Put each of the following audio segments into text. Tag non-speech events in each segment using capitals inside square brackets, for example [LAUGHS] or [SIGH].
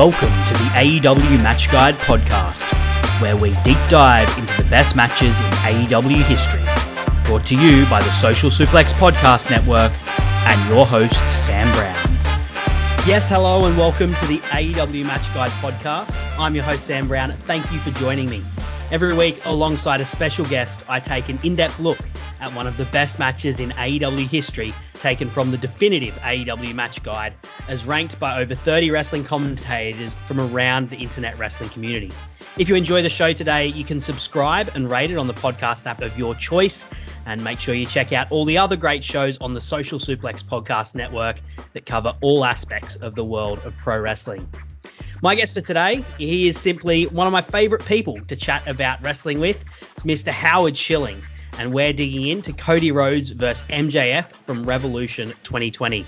Welcome to the AEW Match Guide podcast, where we deep dive into the best matches in AEW history. Brought to you by the Social Suplex Podcast Network and your host, Sam Brown. Yes, hello, and welcome to the AEW Match Guide podcast. I'm your host, Sam Brown. Thank you for joining me. Every week, alongside a special guest, I take an in depth look at one of the best matches in AEW history, taken from the definitive AEW match guide, as ranked by over 30 wrestling commentators from around the internet wrestling community. If you enjoy the show today, you can subscribe and rate it on the podcast app of your choice. And make sure you check out all the other great shows on the Social Suplex Podcast Network that cover all aspects of the world of pro wrestling. My guest for today, he is simply one of my favorite people to chat about wrestling with. It's Mr. Howard Schilling and we're digging into Cody Rhodes versus MJF from Revolution 2020.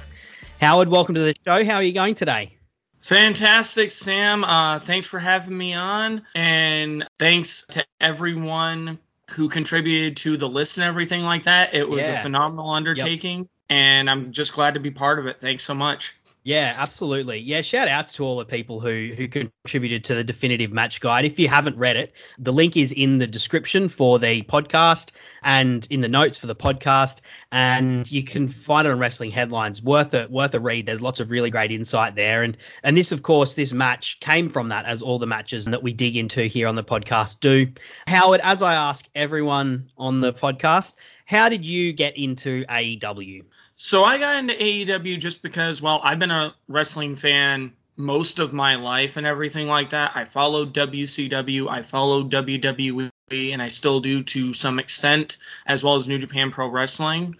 Howard, welcome to the show. How are you going today? Fantastic, Sam. Uh, thanks for having me on, and thanks to everyone who contributed to the list and everything like that. It was yeah. a phenomenal undertaking, yep. and I'm just glad to be part of it. Thanks so much. Yeah, absolutely. Yeah, shout outs to all the people who who contributed to the definitive match guide. If you haven't read it, the link is in the description for the podcast and in the notes for the podcast, and you can find it on Wrestling Headlines. Worth a worth a read. There's lots of really great insight there, and and this, of course, this match came from that, as all the matches that we dig into here on the podcast do. Howard, as I ask everyone on the podcast, how did you get into AEW? So I got into AEW just because, well, I've been a wrestling fan most of my life and everything like that. I followed WCW, I followed WWE, and I still do to some extent, as well as New Japan Pro Wrestling.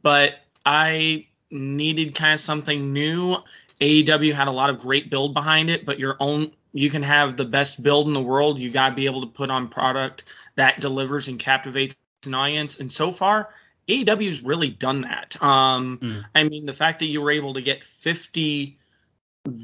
But I needed kind of something new. AEW had a lot of great build behind it, but your own you can have the best build in the world. You got to be able to put on product that delivers and captivates an audience. And so far, AEW's really done that. Um, mm. I mean, the fact that you were able to get 50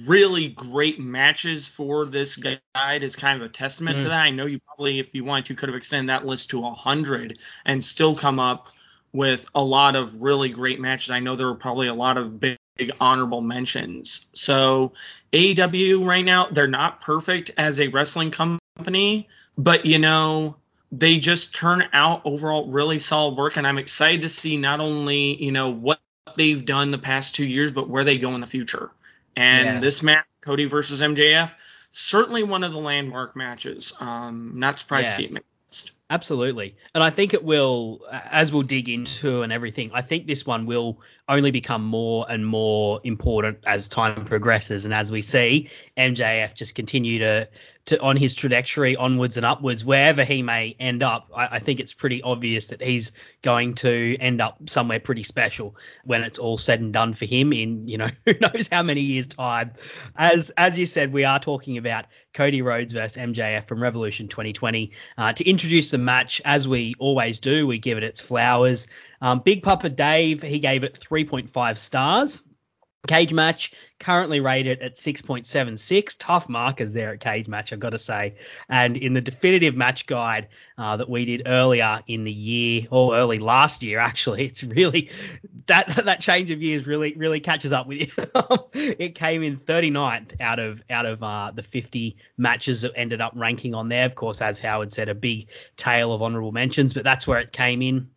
really great matches for this guide is kind of a testament mm. to that. I know you probably, if you wanted to, could have extended that list to 100 and still come up with a lot of really great matches. I know there were probably a lot of big, big honorable mentions. So AEW right now, they're not perfect as a wrestling company, but you know, they just turn out overall really solid work, and I'm excited to see not only you know what they've done the past two years, but where they go in the future. And yeah. this match, Cody versus MJF, certainly one of the landmark matches. Um, not surprised yeah. to see it make Absolutely. And I think it will, as we'll dig into and everything, I think this one will only become more and more important as time progresses. And as we see MJF just continue to to on his trajectory onwards and upwards, wherever he may end up, I, I, think it's pretty obvious that he's going to end up somewhere pretty special when it's all said and done for him in you know [LAUGHS] who knows how many years time. As as you said, we are talking about Cody Rhodes versus MJF from Revolution 2020. Uh, to introduce the match, as we always do, we give it its flowers. Um, Big Papa Dave, he gave it 3.5 stars. Cagematch currently rated at 6.76. Tough markers there at Cagematch, I've got to say. And in the definitive match guide uh, that we did earlier in the year, or early last year, actually, [LAUGHS] it's really that [LAUGHS] that change of years really really catches up with you. [LAUGHS] it came in 39th out of out of uh, the 50 matches that ended up ranking on there. Of course, as Howard said, a big tail of honourable mentions, but that's where it came in.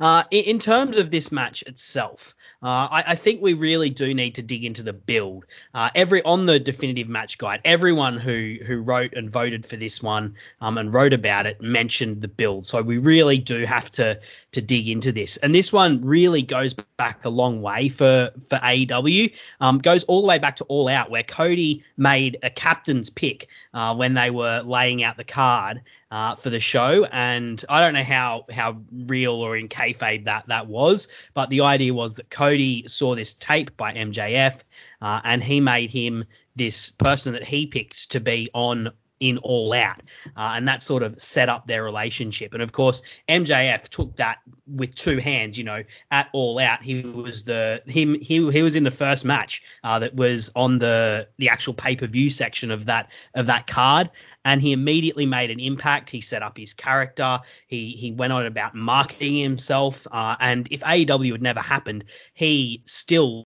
Uh, in terms of this match itself, uh, I, I, think we really do need to dig into the build. Uh, every on the definitive match guide, everyone who who wrote and voted for this one um, and wrote about it mentioned the build. So we really do have to to dig into this. And this one really goes back a long way for for AEW. Um, goes all the way back to All Out, where Cody made a captain's pick uh, when they were laying out the card uh, for the show. And I don't know how how real or in kayfabe that that was, but the idea was that Cody saw this tape by MJF, uh, and he made him this person that he picked to be on in All Out, uh, and that sort of set up their relationship. And of course, MJF took that with two hands. You know, at All Out, he was the him he he was in the first match uh, that was on the the actual pay per view section of that of that card, and he immediately made an impact. He set up his character. He he went on about marketing himself. Uh, and if AEW had never happened, he still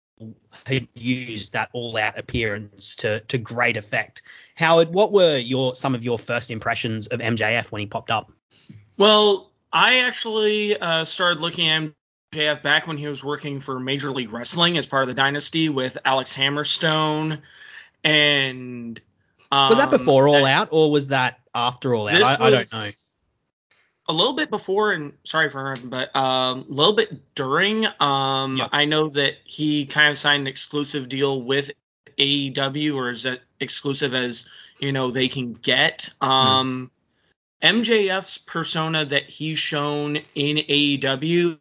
had used that all-out appearance to to great effect. Howard, what were your some of your first impressions of MJF when he popped up? Well, I actually uh, started looking at MJF back when he was working for Major League Wrestling as part of the Dynasty with Alex Hammerstone, and um, was that before All Out or was that after All Out? I, I, don't know. A little bit before, and sorry for him, but um, a little bit during. Um. I know that he kind of signed an exclusive deal with AEW, or is that exclusive as you know they can get? Um, hmm. MJF's persona that he's shown in AEW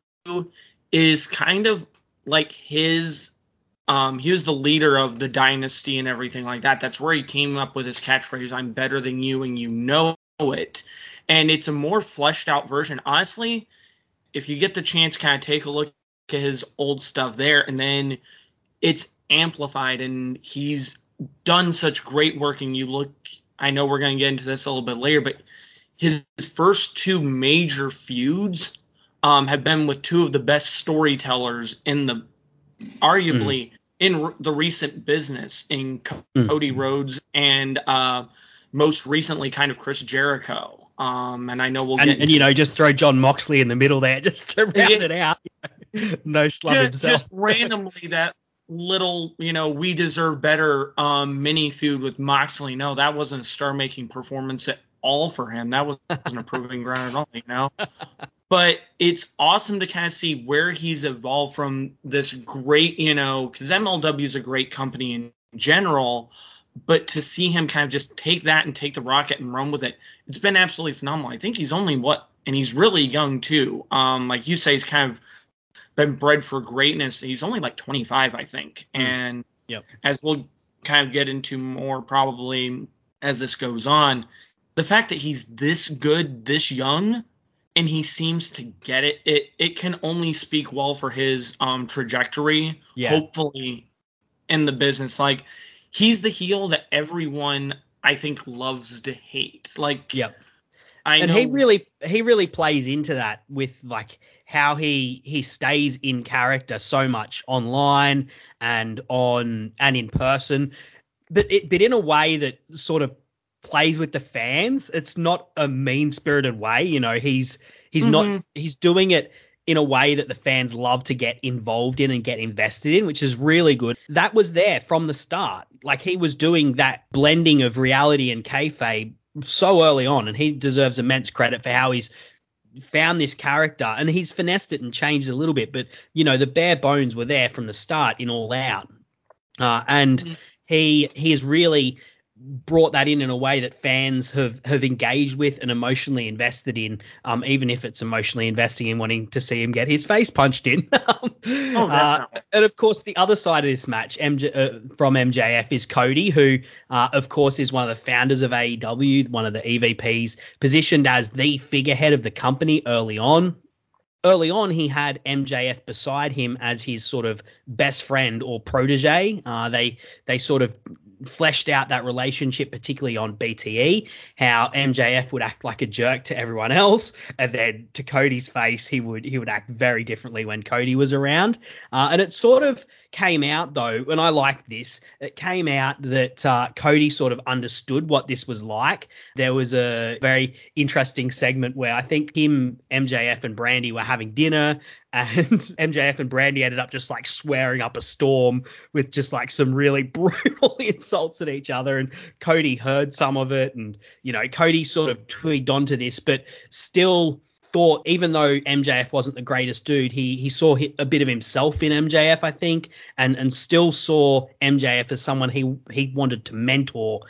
is kind of like his um, he was the leader of the dynasty and everything like that. That's where he came up with his catchphrase, I'm better than you and you know it. And it's a more fleshed out version. Honestly, if you get the chance, kind of take a look at his old stuff there, and then it's amplified and he's done such great work. And you look, I know we're going to get into this a little bit later, but his first two major feuds um, have been with two of the best storytellers in the arguably mm. in the recent business in mm. Cody Rhodes and uh, most recently kind of Chris Jericho. Um, and I know we'll and, get and you know just throw Jon Moxley in the middle there [LAUGHS] just to round yeah. it out. [LAUGHS] no schlub just, himself. Just randomly that little you know we deserve better um, mini feud with Moxley. No, that wasn't a star making performance at all for him. That wasn't [LAUGHS] a proving ground at all. You know. but it's awesome to kind of see where he's evolved from this great, you know, because MLW is a great company in general, but to see him kind of just take that and take the rocket and run with it, it's been absolutely phenomenal. I think he's only what, and he's really young too. Um, like you say, he's kind of been bred for greatness. He's only like 25, I think, mm. and yep. as we'll kind of get into more probably as this goes on, the fact that he's this good this young and he seems to get it. It it can only speak well for his um trajectory. Yeah. Hopefully, in the business, like he's the heel that everyone I think loves to hate. Like, yep. I and know, he really he really plays into that with like how he he stays in character so much online and on and in person, but it but in a way that sort of plays with the fans. It's not a mean spirited way. You know, he's he's mm-hmm. not he's doing it in a way that the fans love to get involved in and get invested in, which is really good. That was there from the start. Like he was doing that blending of reality and kayfabe so early on, and he deserves immense credit for how he's found this character and he's finessed it and changed a little bit. But you know, the bare bones were there from the start in All Out, uh, and mm-hmm. he he is really brought that in in a way that fans have have engaged with and emotionally invested in, um, even if it's emotionally investing in wanting to see him get his face punched in. [LAUGHS] oh, uh, and of course, the other side of this match MJ, uh, from MJF is Cody, who, uh, of course, is one of the founders of AEW, one of the EVPs, positioned as the figurehead of the company early on early on he had MJF beside him as his sort of best friend or protege. Uh, they they sort of fleshed out that relationship, particularly on BTE, how MJF would act like a jerk to everyone else, and then to Cody's face, he would he would act very differently when Cody was around. Uh, and it sort of came out though, and I like this. It came out that uh, Cody sort of understood what this was like. There was a very interesting segment where I think him, MJF, and Brandi were having dinner, [LAUGHS] and MJF and Brandi ended up just like swearing up a storm with just like some really [LAUGHS] brutal [LAUGHS] insults at each other. And Cody heard some of it, and you know, Cody sort of twigged onto this, but still thought even though MJF wasn't the greatest dude, he he saw a bit of himself in MJF, I think, and and still saw MJF as someone he he wanted to mentor,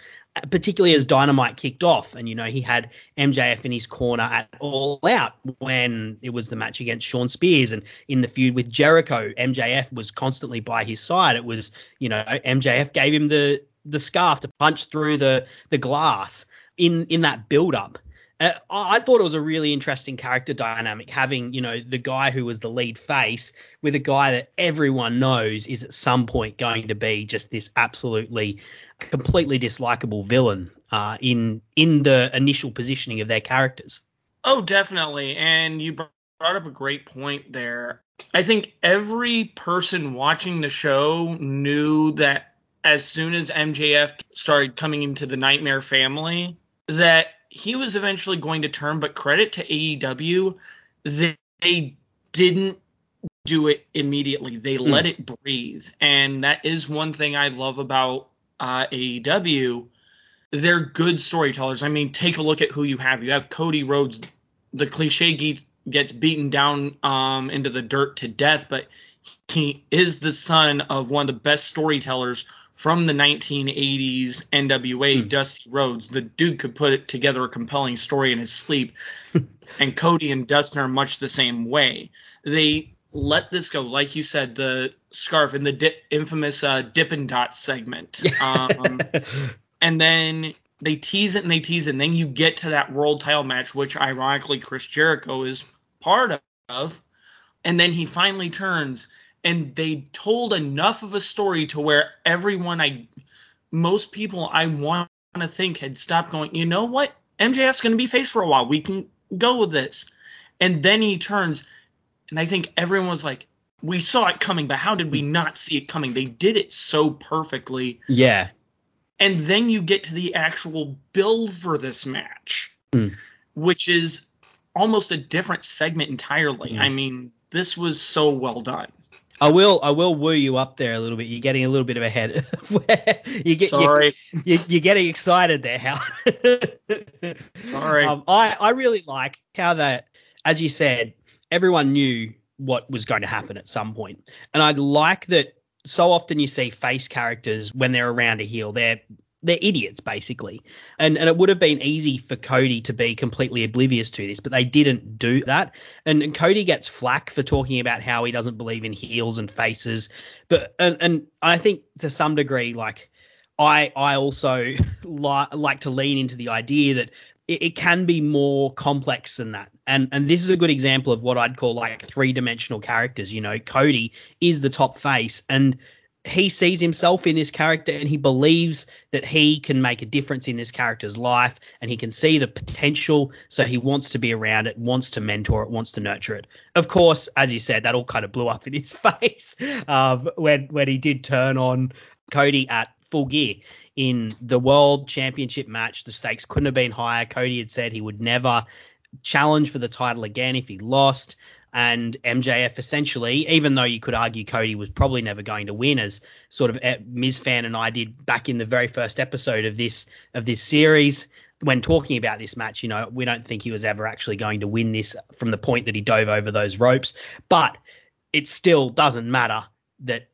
particularly as Dynamite kicked off, and you know he had MJF in his corner at All Out when it was the match against Shawn Spears, and in the feud with Jericho, MJF was constantly by his side. It was you know MJF gave him the the scarf to punch through the the glass. In in that build up uh, I thought it was a really interesting character dynamic having, you know, the guy who was the lead face with a guy that everyone knows is at some point going to be just this absolutely, completely dislikable villain uh, in in the initial positioning of their characters. Oh, definitely. And you brought up a great point there. I think every person watching the show knew that as soon as MJF started coming into the Nightmare family, that he was eventually going to turn. But credit to AEW, they, they didn't do it immediately. They mm. let it breathe, and that is one thing I love about uh, AEW. They're good storytellers. I mean, take a look at who you have. You have Cody Rhodes. The cliche gets gets beaten down um, into the dirt to death, but he is the son of one of the best storytellers from the 1980s NWA, hmm. Dusty Rhodes. The dude could put together a compelling story in his sleep, [LAUGHS] and Cody and Dustin are much the same way. They let this go, like you said, the scarf and the di- infamous uh, Dippin' Dot segment, [LAUGHS] um, and then they tease it and they tease it, and then you get to that world title match, which ironically Chris Jericho is part of, and then he finally turns and they told enough of a story to where everyone I most people I want to think had stopped going, you know what? MJF's going to be face for a while. We can go with this. And then he turns and I think everyone was like, we saw it coming, but how did we not see it coming? They did it so perfectly. Yeah. And then you get to the actual build for this match, mm. which is almost a different segment entirely. Mm. I mean, this was so well done. I will I will woo you up there a little bit. You're getting a little bit of ahead. [LAUGHS] you get Sorry. You, are getting excited there, Hal. [LAUGHS] Sorry. Um, I I really like how that, as you said, everyone knew what was going to happen at some point, and I like that. So often you see face characters when they're around a heel, they're they're idiots basically. And and it would have been easy for Cody to be completely oblivious to this, but they didn't do that. And, and Cody gets flack for talking about how he doesn't believe in heels and faces. But and, and I think to some degree, like I I also [LAUGHS] li- like to lean into the idea that it, it can be more complex than that. And and this is a good example of what I'd call like three dimensional characters. You know, Cody is the top face and he sees himself in this character and he believes that he can make a difference in this character's life and he can see the potential. So he wants to be around it wants to mentor it wants to nurture it. Of course as you said that all kind of blew up in his [LAUGHS] face uh, when when he did turn on cody at full gear. In the world championship match the stakes couldn't have been higher. Cody had said he would never challenge for the title again if he lost and MJF essentially, even though you could argue Cody was probably never going to win, as sort of Miz fan and I did back in the very first episode of this of this series, when talking about this match, you know, we don't think he was ever actually going to win this from the point that he dove over those ropes, but it still doesn't matter that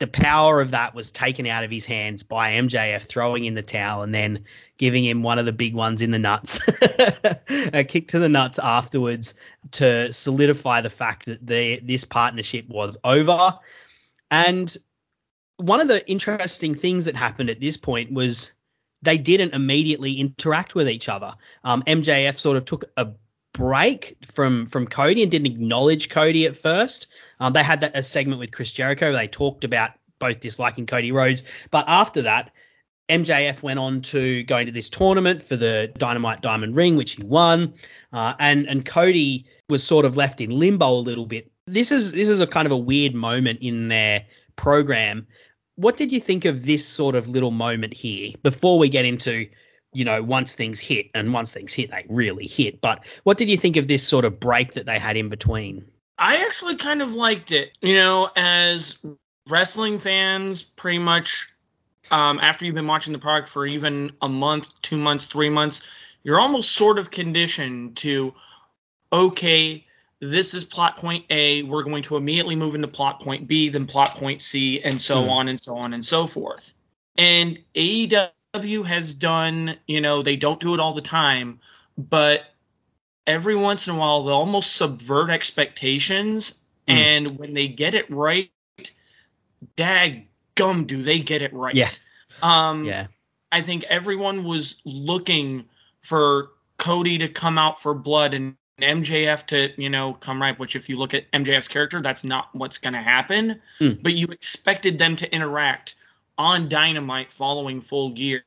the power of that was taken out of his hands by MJF throwing in the towel and then giving him one of the big ones in the nuts, [LAUGHS] a kick to the nuts afterwards to solidify the fact that the this partnership was over. And one of the interesting things that happened at this point was they didn't immediately interact with each other. Um, MJF sort of took a break from from Cody and didn't acknowledge Cody at first. Um, they had that a segment with Chris Jericho. They talked about both disliking Cody Rhodes, but after that, MJF went on to go into this tournament for the Dynamite Diamond Ring, which he won, uh, and and Cody was sort of left in limbo a little bit. This is this is a kind of a weird moment in their program. What did you think of this sort of little moment here before we get into you know, once things hit, and once things hit, they really hit. But what did you think of this sort of break that they had in between? I actually kind of liked it. You know, as wrestling fans, pretty much um, after you've been watching the product for even a month, two months, three months, you're almost sort of conditioned to, okay, this is plot point A. We're going to immediately move into plot point B, then plot point C, and so hmm. on and so on and so forth. And AEW has done, you know, they don't do it all the time, but every once in a while they'll almost subvert expectations. Hmm. And when they get it right, dag gum do they get it right. Yeah. Um, yeah. I think everyone was looking for Cody to come out for blood and MJF to, you know, come right, which if you look at MJF's character, that's not what's going to happen. Mm. But you expected them to interact on Dynamite following full gear.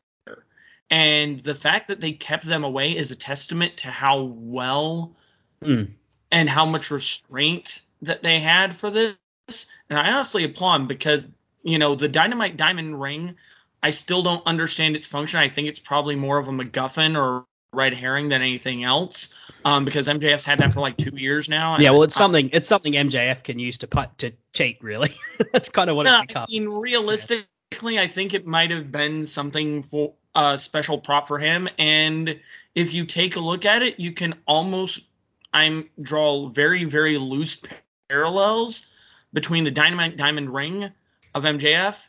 And the fact that they kept them away is a testament to how well mm. and how much restraint that they had for this, and I honestly applaud because you know the Dynamite Diamond ring. I still don't understand its function. I think it's probably more of a MacGuffin or red herring than anything else. Um, because MJF's had that for like two years now. Yeah, well, it's something it's something MJF can use to put to cheat. Really, [LAUGHS] that's kind of what no, it's become. I mean, realistically, I think it might have been something for a special prop for him. And if you take a look at it, you can almost I'm draw very very loose parallels between the Dynamite Diamond Ring of MJF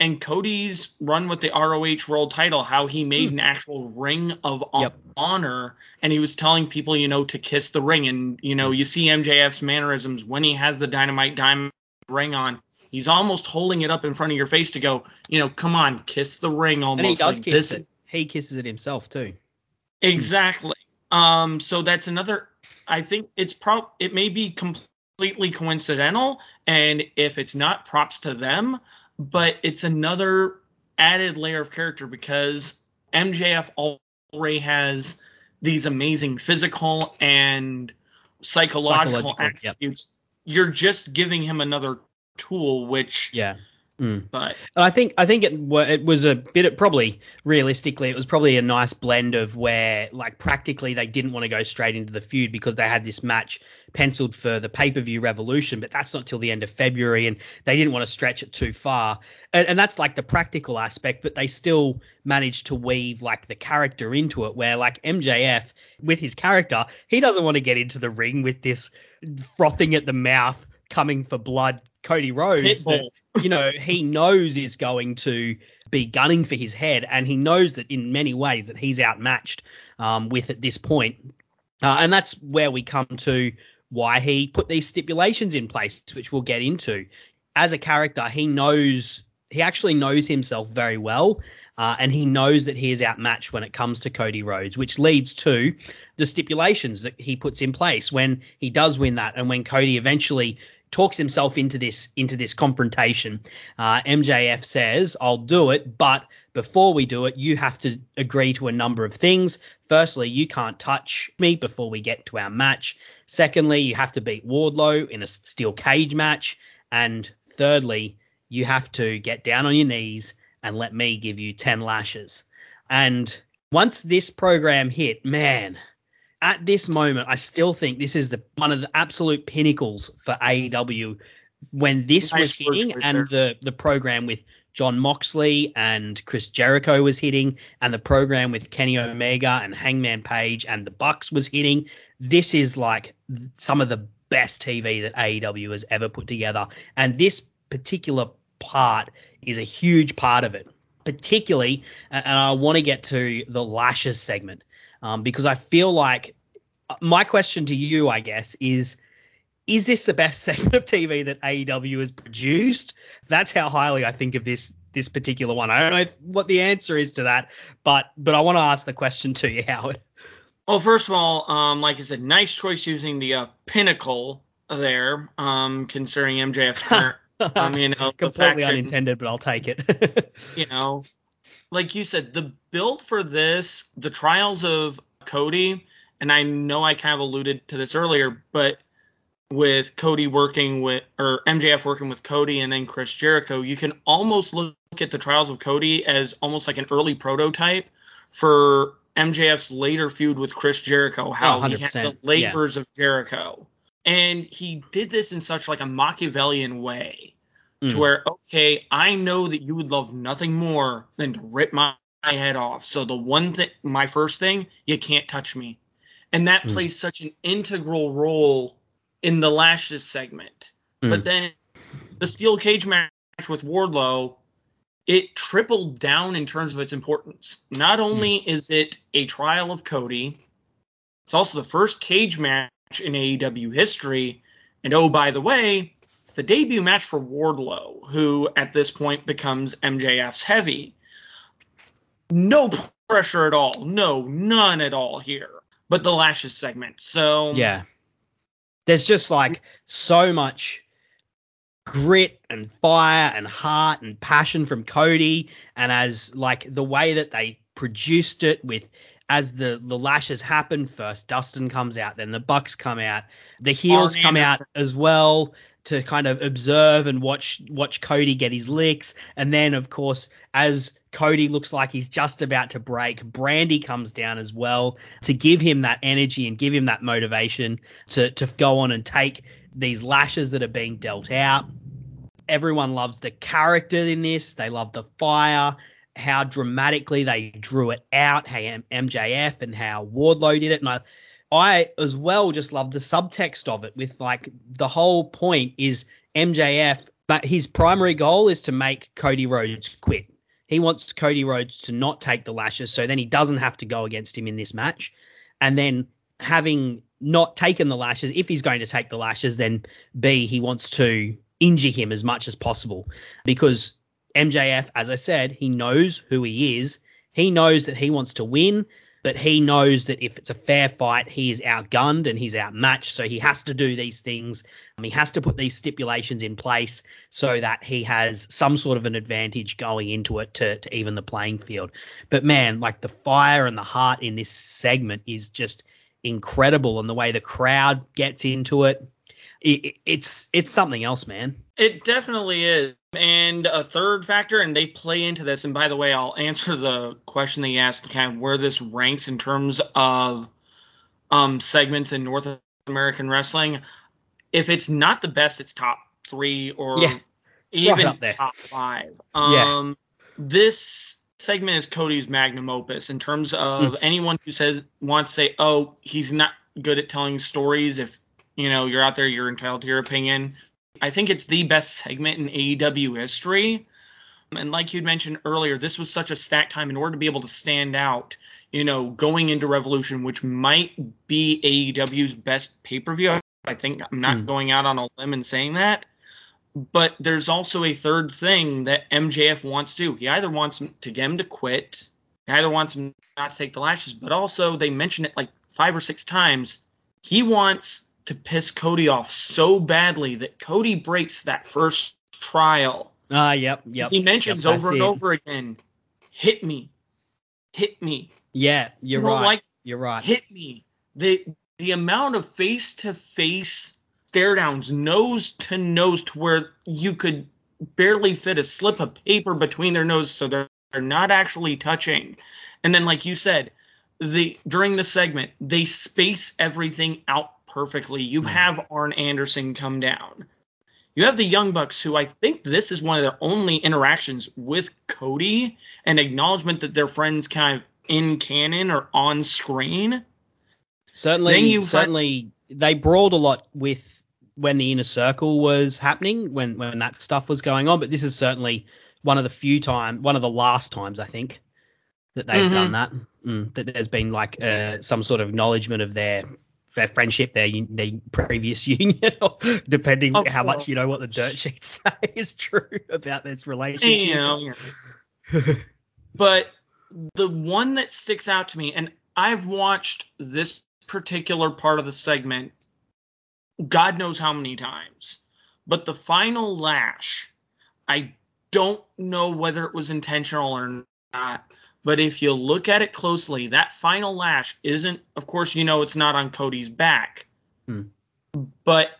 and Cody's run with the ROH World Title, how he made hmm. an actual ring of yep. honor, and he was telling people, you know, to kiss the ring, and you know, you see MJF's mannerisms when he has the Dynamite Diamond ring on. He's almost holding it up in front of your face to go, you know, come on, kiss the ring. Almost and he does like, kiss it. Is, he kisses it himself too. Exactly. Um, so that's another. I think it's pro. It may be completely coincidental, and if it's not, props to them but it's another added layer of character because MJF already has these amazing physical and psychological, psychological attributes. Yep. You're just giving him another tool, which yeah. Mm. But I think I think it it was a bit probably realistically it was probably a nice blend of where like practically they didn't want to go straight into the feud because they had this match penciled for the pay per view Revolution, but that's not till the end of February and they didn't want to stretch it too far. And, and that's like the practical aspect, but they still managed to weave like the character into it where like MJF with his character he doesn't want to get into the ring with this frothing at the mouth coming for blood Cody Rhodes that, you know, he knows is going to be gunning for his head, and he knows that in many ways that he's outmatched um, with at this point. Uh, and that's where we come to why he put these stipulations in place, which we'll get into. As a character, he knows he actually knows himself very well. Uh, and he knows that he is outmatched when it comes to Cody Rhodes, which leads to the stipulations that he puts in place when he does win that, and when Cody eventually talks himself into this into this confrontation. Uh, MJF says, "I'll do it, but before we do it, you have to agree to a number of things. Firstly, you can't touch me before we get to our match. Secondly, you have to beat Wardlow in a steel cage match, and thirdly, you have to get down on your knees and let me give you 10 lashes." And once this program hit, man, at this moment, I still think this is the one of the absolute pinnacles for AEW when this nice was hitting and the the program with Jon Moxley and Chris Jericho was hitting and the program with Kenny Omega and Hangman Page and the Bucks was hitting. This is like some of the best TV that AEW has ever put together. And this particular part is a huge part of it. Particularly, and I want to get to the lashes segment um, because I feel like my question to you, I guess, is is this the best [LAUGHS] segment of TV that AEW has produced? That's how highly I think of this this particular one. I don't know if, what the answer is to that, but but I want to ask the question to you, Howard. Well, first of all, um, like I said, nice choice using the uh, pinnacle there, um, considering MJF's [LAUGHS] current. um, you know, completely unintended, but I'll take it. [LAUGHS] you know, like you said, the build for this, the trials of Cody and I know I kind of alluded to this earlier, but with Cody working with or MJF working with Cody and then Chris Jericho, you can almost look at the trials of Cody as almost like an early prototype for MJF's later feud with Chris Jericho, how oh, he had the labors yeah. of Jericho. And he did this in such like a Machiavellian way mm. to where, okay, I know that you would love nothing more than to rip my head off. So the one thing, my first thing, you can't touch me and that mm. plays such an integral role in the lashes segment. Mm. But then the steel cage match with Wardlow, it tripled down in terms of its importance. Not only mm. is it a trial of Cody, it's also the first cage match in AEW history. And oh, by the way, the debut match for Wardlow, who at this point becomes MJF's heavy. No pressure at all. No, none at all here but the lashes segment. So yeah, there's just like so much grit and fire and heart and passion from Cody, and as like the way that they produced it with as the the lashes happen first dustin comes out then the bucks come out the heels Arn come out as well to kind of observe and watch watch cody get his licks and then of course as cody looks like he's just about to break brandi comes down as well to give him that energy and give him that motivation to to go on and take these lashes that are being dealt out everyone loves the character in this. They love the fire, how dramatically they drew it out, how MJF and how Wardlow did it. And I, I as well just love the subtext of it with like the whole point is MJF, but his primary goal is to make Cody Rhodes quit. He wants Cody Rhodes to not take the lashes so then he doesn't have to go against him in this match. And then having not taken the lashes, if he's going to take the lashes, then B, he wants to injure him as much as possible because MJF, as I said, he knows who he is. He knows that he wants to win, but he knows that if it's a fair fight, he is outgunned and he's outmatched. So he has to do these things. Um, he has to put these stipulations in place so that he has some sort of an advantage going into it to, to even the playing field. But man, like the fire and the heart in this segment is just incredible, and the way the crowd gets into it, it it's it's something else, man. It definitely is. And a third factor, and they play into this. And by the way, I'll answer the question that you asked, kind of where this ranks in terms of um, segments in North American wrestling. If it's not the best, it's top three or Yeah, even there. top five. Yeah. Um, This segment is Cody's magnum opus in terms of Hmm. anyone who says wants to say, oh, he's not good at telling stories. If you know you're out there, you're entitled to your opinion. I think it's the best segment in AEW history. And like you'd mentioned earlier, this was such a stacked time in order to be able to stand out, you know, going into Revolution, which might be AEW's best pay per view. I think I'm not Mm. going out on a limb and saying that. But there's also a third thing that MJF wants to do. He either wants to get him to quit, he either wants him not to take the lashes, but also they mention it like five or six times. He wants to piss Cody off so badly that Cody breaks that first trial. Ah, yep, yep. He mentions yep, over and it. over again, hit me, hit me, Yeah, you're You right. like- you're right. hit me. The the amount of face to face stare downs, nose to nose, to where you could barely fit a slip of paper between their noses, so they're, they're not actually touching. And then, like you said, the during the segment they space everything out perfectly. You Mhm. have Arn Anderson come down. You have the Young Bucks, who I think this is one of their only interactions with Cody, an acknowledgement that their friends kind of in canon or on screen. Certainly, you find- certainly, they brawled a lot with when the inner circle was happening, when when that stuff was going on. But this is certainly one of the few time, one of the last times I think that they've Mhm. done that. Mm, that there's been like uh, some sort of acknowledgement of their their friendship, their their previous [LAUGHS] union, depending Of how much you know what the dirt sheets [LAUGHS] say is true about this relationship. You know, [LAUGHS] but the one that sticks out to me, and I've watched this particular part of the segment, God knows how many times, but the final lash, I don't know whether it was intentional or not. But if you look at it closely, that final lash isn't, of course, you know it's not on Cody's back, Hmm. but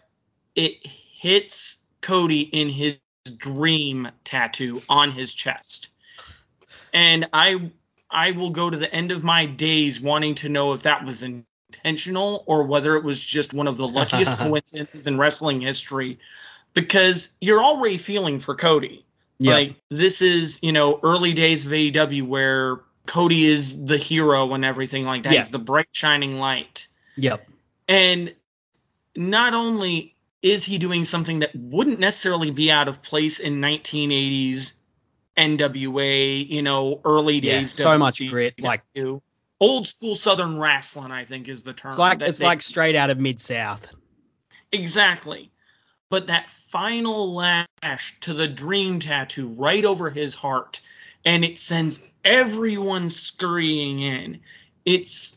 it hits Cody in his dream tattoo on his chest. And I I will go to the end of my days wanting to know if that was intentional or whether it was just one of the luckiest [LAUGHS] coincidences in wrestling history because you're already feeling for Cody. Yeah. Like this is, you know, early days of AEW where Cody is the hero and everything like that. Yeah. He's the bright shining light. yep. And not only is he doing something that wouldn't necessarily be out of place in 1980s NWA, you know, early days. Yeah. So much grit. Like old school Southern wrestling, I think is the term. it's like it's they- like straight out of mid South. Exactly. But that final lash to the dream tattoo right over his heart, and it sends everyone scurrying in. It's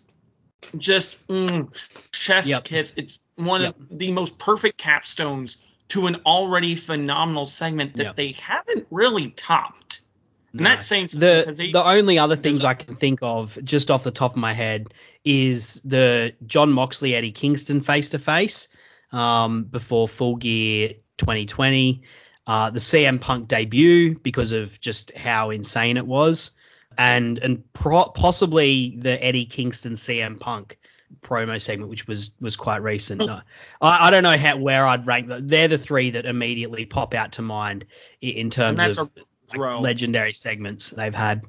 just mm, chef's Yep. kiss. It's one Yep. of the most perfect capstones to an already phenomenal segment that Yep. they haven't really topped. And that seems the the only other things I can think of just off the top of my head is the Jon Moxley Eddie Kingston face to face before Full Gear 2020, uh, the CM Punk debut because of just how insane it was, and and pro- possibly the Eddie Kingston CM Punk promo segment, which was was quite recent. I, I don't know how where I'd rank them. They're the three that immediately pop out to mind in, in terms of like, legendary segments they've had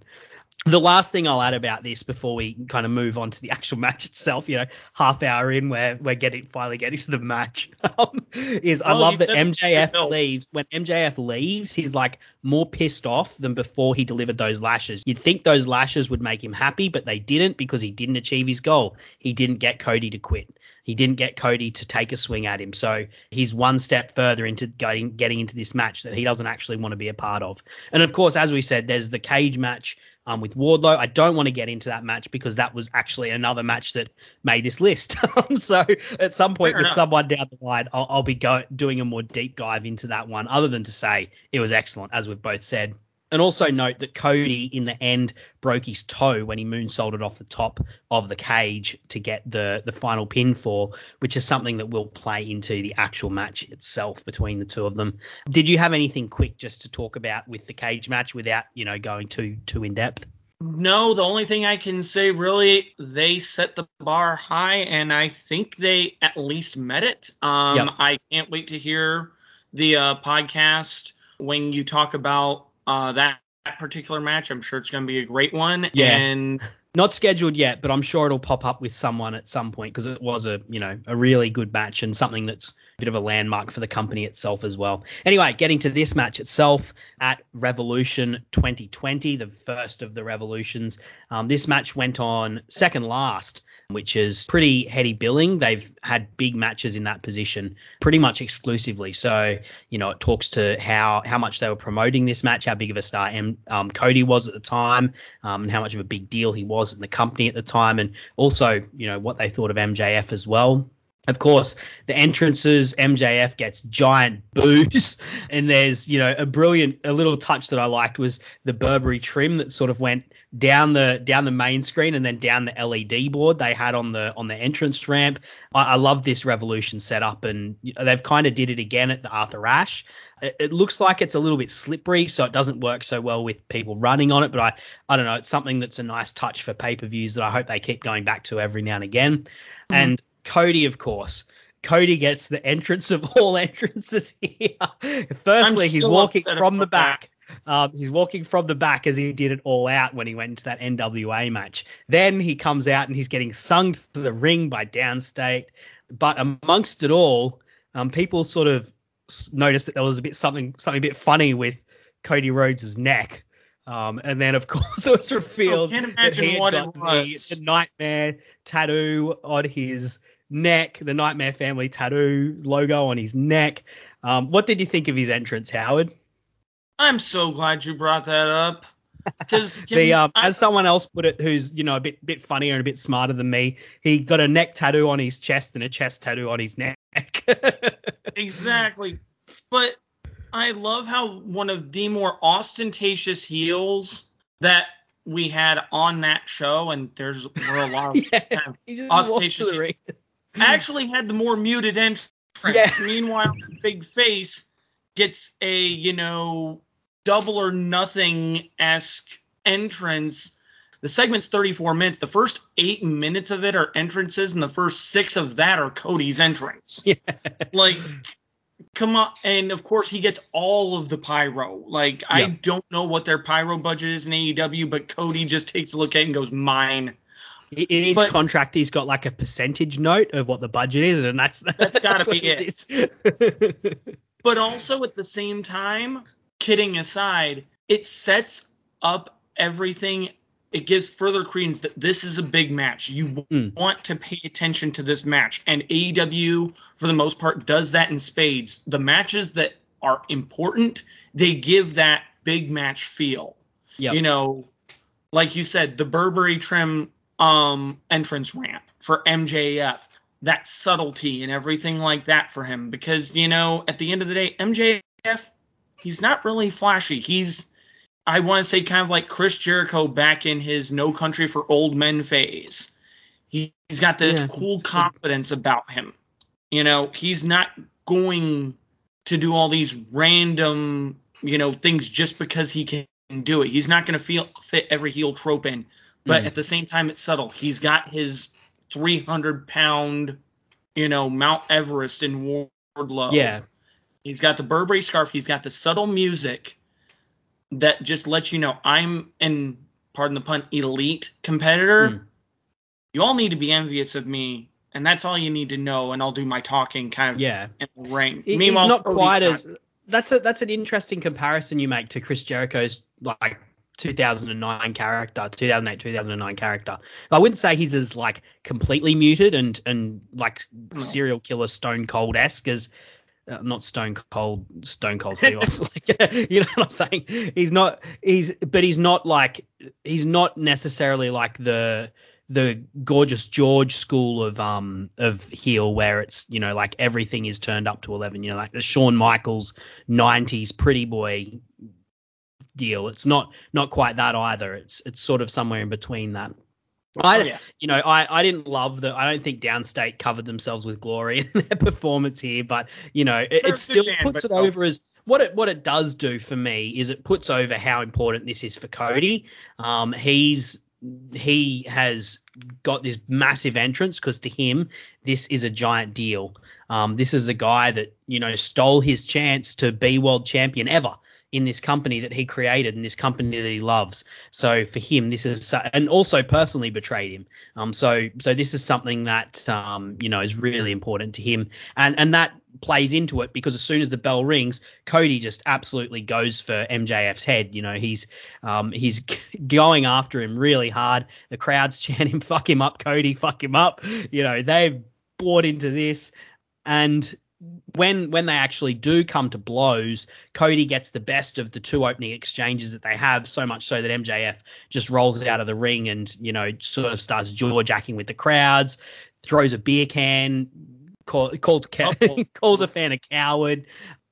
the last thing I'll add about this before we kind of move on to the actual [LAUGHS] match itself, you know, half hour in where we're getting finally getting to the match, um, is I love that MJF leaves. When MJF leaves, he's like more pissed off than before he delivered those lashes. You'd think those lashes would make him happy, but they didn't because he didn't achieve his goal. He didn't get Cody to quit. He didn't get Cody to take a swing at him. So he's one step further into getting getting into this match that he doesn't actually want to be a part of. And of course, as we said, there's the cage match um, with Wardlow. I don't want to get into that match because that was actually another match that made this list. [LAUGHS] so at some point Fair with enough. someone down the line, I'll, I'll be go- doing a more deep dive into that one, other than to say it was excellent, as we've both said. And also note that Cody in the end broke his toe when he moonsaulted off the top of the cage to get the the final pin for, which is something that will play into the actual match itself between the two of them. Did you have anything quick just to talk about with the cage match without you know going too too in depth? No, the only thing I can say really, they set the bar high, and I think they at least met it. Um, yep. I can't wait to hear the uh, podcast when you talk about uh, that, that particular match. I'm sure it's going to be a great one. Yeah. And [LAUGHS] not scheduled yet, but I'm sure it'll pop up with someone at some point because it was a you know a really good match and something that's bit of a landmark for the company itself as well. Anyway, getting to this match itself at Revolution 2020, the first of the revolutions. Um, this match went on second last which is pretty heady billing. They've had big matches in that position pretty much exclusively. So, you know, it talks to how how much they were promoting this match, how big of a star M, um, Cody was at the time, um, and how much of a big deal he was in the company at the time, and also, you know, what they thought of MJF as well. Of course, the entrances, MJF gets giant boos, [LAUGHS] and there's, you know, a brilliant, a little touch that I liked was the Burberry trim that sort of went down the down the main screen and then down the LED board they had on the on the entrance ramp. I, I love this Revolution setup, and they've kind of did it again at the Arthur Ashe. It, it, looks like it's a little bit slippery, so it doesn't work so well with people running on it. But I I don't know, it's something that's a nice touch for pay per views that I hope they keep going back to every now and again. Mm-hmm. And Cody, of course. Cody gets the entrance of all [LAUGHS] entrances here. Firstly, he's walking from the back. Um, he's walking from the back as he did it all out when he went into that NWA match. Then he comes out and he's getting sung to the ring by Downstait. But amongst it all, um, people sort of noticed that there was a bit something something a bit funny with Cody Rhodes' neck. Um, and then of [LAUGHS] course it was revealed that he had got the, the, nightmare tattoo on his neck, the Nightmare Family tattoo logo on his neck. Um, what did you think of his entrance, Howard? I'm so glad you brought that up. Because [LAUGHS] um, as someone else put it, who's you know a bit bit funnier and a bit smarter than me, he got a neck tattoo on his chest and a chest tattoo on his neck. [LAUGHS] exactly, but I love how one of the more ostentatious heels that we had on that show, and there's were a lot of [LAUGHS] yeah, kind of ostentatious. Actually, had the more muted entrance. Yeah. [LAUGHS] Meanwhile, Big Face gets a you know double or nothing esque entrance. The segment's 34 minutes. The first eight minutes of it are entrances, and the first six of that are Cody's entrance. Yeah. Like, come on. And of course, he gets all of the pyro. Like, yeah. I don't know what their pyro budget is in AEW, but Cody just takes a look at it and goes, mine. In his but, contract, he's got like a percentage note of what the budget is, and that's that's got to [LAUGHS] be it. [LAUGHS] but also at the same time, kidding aside, it sets up everything. It gives further credence that this is a big match. You mm. want to pay attention to this match, and AEW, for the most part, does that in spades. The matches that are important, they give that big match feel. Yep. You know, like you said, the Burberry trim um, entrance ramp for MJF, that subtlety and everything like that for him. Because, you know, at the end of the day, MJF he's not really flashy. He's I want to say kind of like Chris Jericho back in his No Country for Old Men phase. He, he's got the Yeah. cool confidence about him. You know, he's not going to do all these random, you know, things just because he can do it. He's not going to feel fit every heel trope in, but Mm. at the same time, it's subtle. He's got his 300 pound, you know, Mount Everest in Wardlow. Yeah. He's got the Burberry scarf. He's got the subtle music that just lets you know I'm an, pardon the pun, elite competitor. Mm. You all need to be envious of me, and that's all you need to know. And I'll do my talking kind of Yeah. in the ring. He- Meanwhile, he's not quite as that's a that's an interesting comparison you make to Chris Jericho's like 2009 character, 2008 2009 character. I wouldn't say he's as like completely muted and and like No. serial killer Stone Cold esque as uh, not Stone Cold Stone Cold Steve [LAUGHS] Austin. like, [LAUGHS] you know what I'm saying? He's not he's but he's not like he's not necessarily like the the gorgeous George school of um of heel where it's you know like everything is turned up to eleven you know like the Shawn Michaels '90s pretty boy deal. It's not not quite that either. It's it's sort of somewhere in between that. I Oh, yeah. you know I I didn't love the I don't think Downstait covered themselves with glory [LAUGHS] in their performance here, but you know it, it still puts it over as what it what it does do for me is it puts over how important this is for Cody. Um, he's he has got this massive entrance because to him this is a giant deal. Um, this is a guy that you know stole his chance to be world champion ever in this company that he created and this company that he loves. So for him, this is and also personally betrayed him. Um, so so this is something that um, you know is really important to him, and and that plays into it because as soon as the bell rings, Cody just absolutely goes for MJF's head. You know he's um, he's [LAUGHS] going after him really hard. The crowd's [LAUGHS] chanting "fuck him up, Cody, fuck him up." You know they've bought into this, and when when they actually do come to blows, Cody gets the best of the two opening exchanges that they have, so much so that MJF just rolls out of the ring and you know sort of starts jaw jacking with the crowds, throws a beer can, call, calls ca- Oh. [LAUGHS] calls a oh. fan a coward.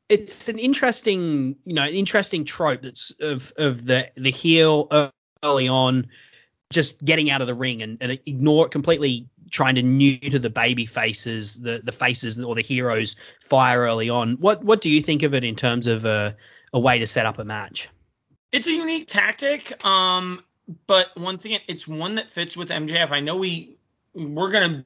It's an interesting you know an interesting trope that's of of the the heel early on just getting out of the ring and, and ignore completely trying to neuter the baby faces, the the faces or the heroes fire early on. What what do you think of it in terms of a, a way to set up a match? It's a unique tactic, um, but once again, it's one that fits with MJF. I know we we're gonna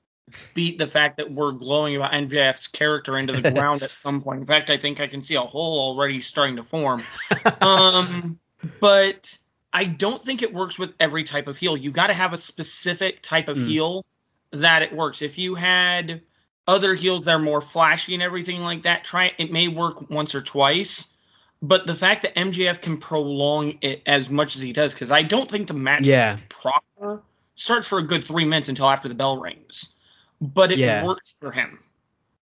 beat the fact that we're glowing about MJF's character into the [LAUGHS] ground at some point. In fact, I think I can see a hole already starting to form. [LAUGHS] Um, but I don't think it works with every type of heel. You got to have a specific type of Mm. heel that it works. If you had other heels that are more flashy and everything like that, try it. It may work once or twice. But the fact that MJF can prolong it as much as he does, because I don't think the match Yeah. proper starts for a good three minutes until after the bell rings. But it Yeah. works for him.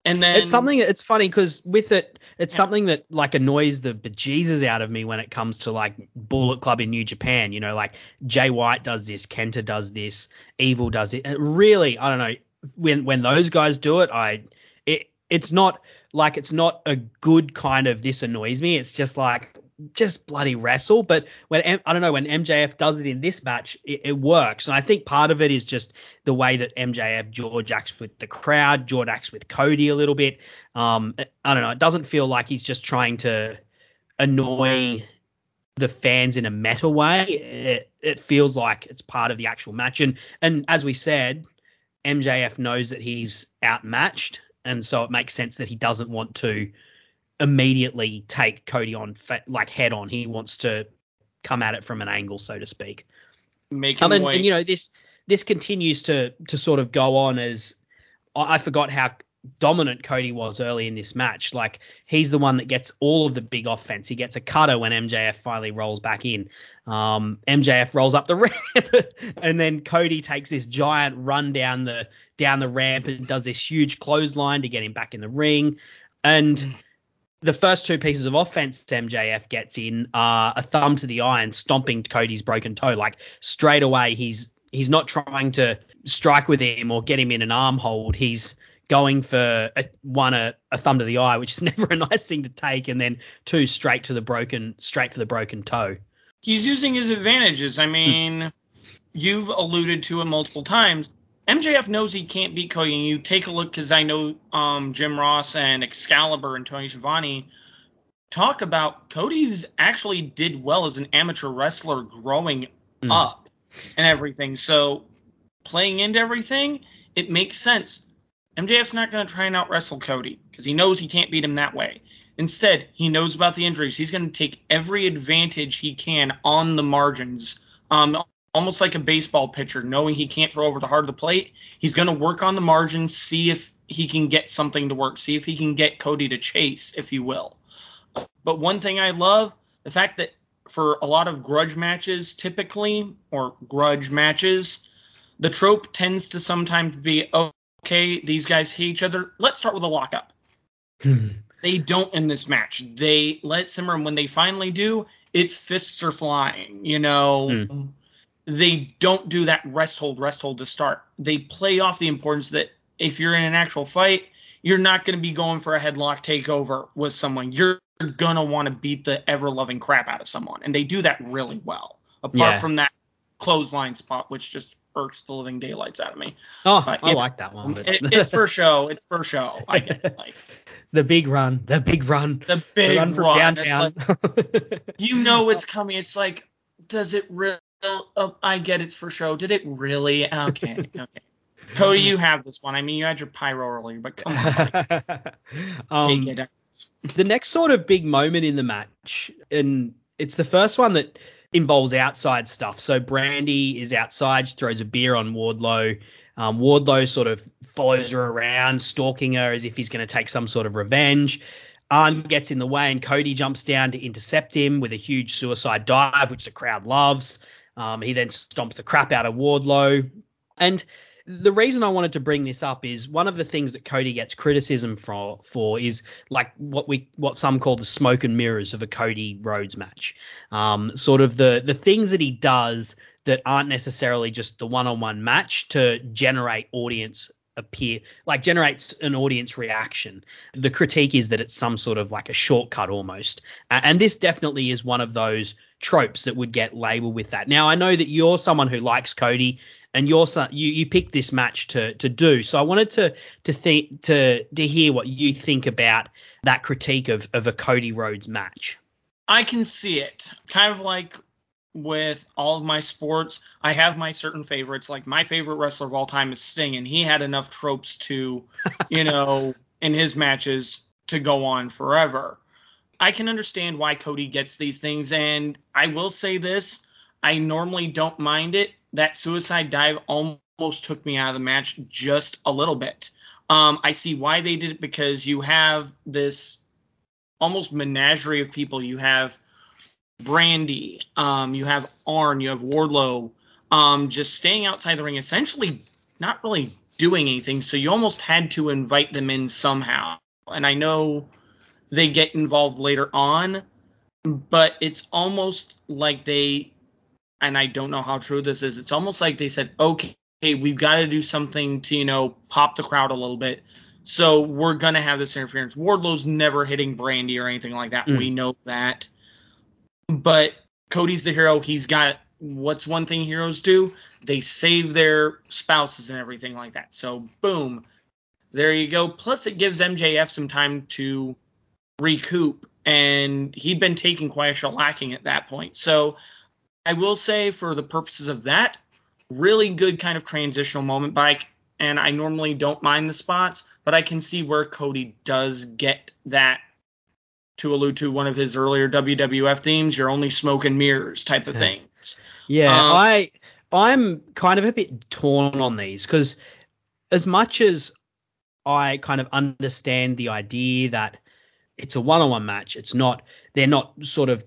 And then It's something. It's funny because with it, it's Yeah. something that like annoys the bejesus out of me when it comes to like Bullet Club in New Japan. You know, like Jay White does this, Kenta does this, Evil does it. And really, I don't know when when those guys do it. I it it's not like it's not a good kind of this annoys me. It's just like just bloody wrestle. But when I don't know when MJF does it in this match, it, it works. And I think part of it is just the way that MJF George acts with the crowd, George acts with Cody a little bit. Um, I don't know. It doesn't feel like he's just trying to annoy the fans in a meta way. It, it feels like it's part of the actual match. And and as we said, MJF knows that he's outmatched, and so it makes sense that he doesn't want to immediately take Cody on fa- like head on. He wants to come at it from an angle, so to speak. make Um, and, and you know this this continues to to sort of go on as I, I forgot how dominant Cody was early in this match. Like he's the one that gets all of the big offense. He gets a cutter when MJF finally rolls back in. Um, MJF rolls up the [LAUGHS] ramp, and then Cody takes this giant run down the down the ramp and does this huge clothesline to get him back in the ring. And the first two pieces of offense MJF gets in are a thumb to the eye and stomping Cody's broken toe. Like straight away, he's he's not trying to strike with him or get him in an arm hold. He's going for a, one a, a thumb to the eye, which is [LAUGHS] never a nice thing to take, and then two straight to the broken straight for the broken toe. he's using his advantages. I mean, hmm. you've alluded to it multiple times. MJF knows he can't beat Cody, and you take a look because I know um, Jim Ross and Excalibur and Tony Schiavone talk about Cody's actually did well as an amateur wrestler growing Mm. up and everything. So playing into everything, it makes sense. MJF's not going to try and out wrestle Cody because he knows he can't beat him that way. Instead, he knows about the injuries. He's going to take every advantage he can on the margins. Um, almost like a baseball pitcher, knowing he can't throw over the heart of the plate. He's going to work on the margins, see if he can get something to work, see if he can get Cody to chase, if you will. But one thing I love, the fact that for a lot of grudge matches, typically, or grudge matches, the trope tends to sometimes be okay, these guys hate each other. Let's start with a lockup. Hmm. They don't in this match. They let simmer, and when they finally do, it's fists are flying. You know, hmm. They don't do that rest hold, rest hold to start. They play off the importance that if you're in an actual fight, you're not going to be going for a headlock takeover with someone. You're gonna want to beat the ever loving crap out of someone, and they do that really well. Apart Yeah. from that clothesline spot, which just irks the living daylights out of me. Oh, I it- like that one. but- It, it's for show. It's for show. I get it. Like [LAUGHS] the big run, the big run, the the big run from run. It's downtown. like, [LAUGHS] you know it's coming. It's like, does it really? Oh, I get it's for show. Did it really? Okay. [LAUGHS] Okay. Cody, you have this one. I mean, you had your pyro earlier, but come on, [LAUGHS] um, the next sort of big moment in the match, and it's the first one that involves outside stuff. So Brandi is outside, she throws a beer on Wardlow. Um, Wardlow sort of follows her around, stalking her as if he's going to take some sort of revenge. Arn gets in the way, and Cody jumps down to intercept him with a huge suicide dive, which the crowd loves. Um, he then stomps the crap out of Wardlow. And the reason I wanted to bring this up is one of the things that Cody gets criticism for for is like what we what some call the smoke and mirrors of a Cody Rhodes match. Um, sort of the the things that he does that aren't necessarily just the one-on-one match to generate audience appear like generates an audience reaction. The critique is that it's some sort of like a shortcut almost. And this definitely is one of those tropes that would get labeled with that. Now I know that you're someone who likes Cody and you're so, you you picked this match to to do. So I wanted to to think to to hear what you think about that critique of of a Cody Rhodes match. I can see it. Kind of like with all of my sports, I have my certain favorites. Like my favorite wrestler of all time is Sting, and he had enough tropes to, you [LAUGHS] know, in his matches to go on forever. I can understand why Cody gets these things, and I will say this: I normally don't mind it. That suicide dive almost took me out of the match just a little bit. Um, I see why they did it because you have this almost menagerie of people. You have Brandi, um, you have Arn, you have Wardlow, um, just staying outside the ring, essentially not really doing anything. So you almost had to invite them in somehow. And I know they get involved later on, but it's almost like they, and I don't know how true this is. It's almost like they said, okay, we've got to do something to you know pop the crowd a little bit. So we're gonna have this interference. Wardlow's never hitting Brandi or anything like that. Mm. We know that. But Cody's the hero. He's got what's one thing heroes do? They save their spouses and everything like that. So boom, there you go. Plus it gives MJF some time to recoup, and he'd been taking quite a shellacking at that point. So I will say, for the purposes of that, really good kind of transitional moment bike. And I normally don't mind the spots, but I can see where Cody does get that to allude to one of his earlier WWF themes, you're only smoke and mirrors type of things. Yeah, Um, I I'm kind of a bit torn on these because as much as I kind of understand the idea that it's a one-on-one match, it's not they're not sort of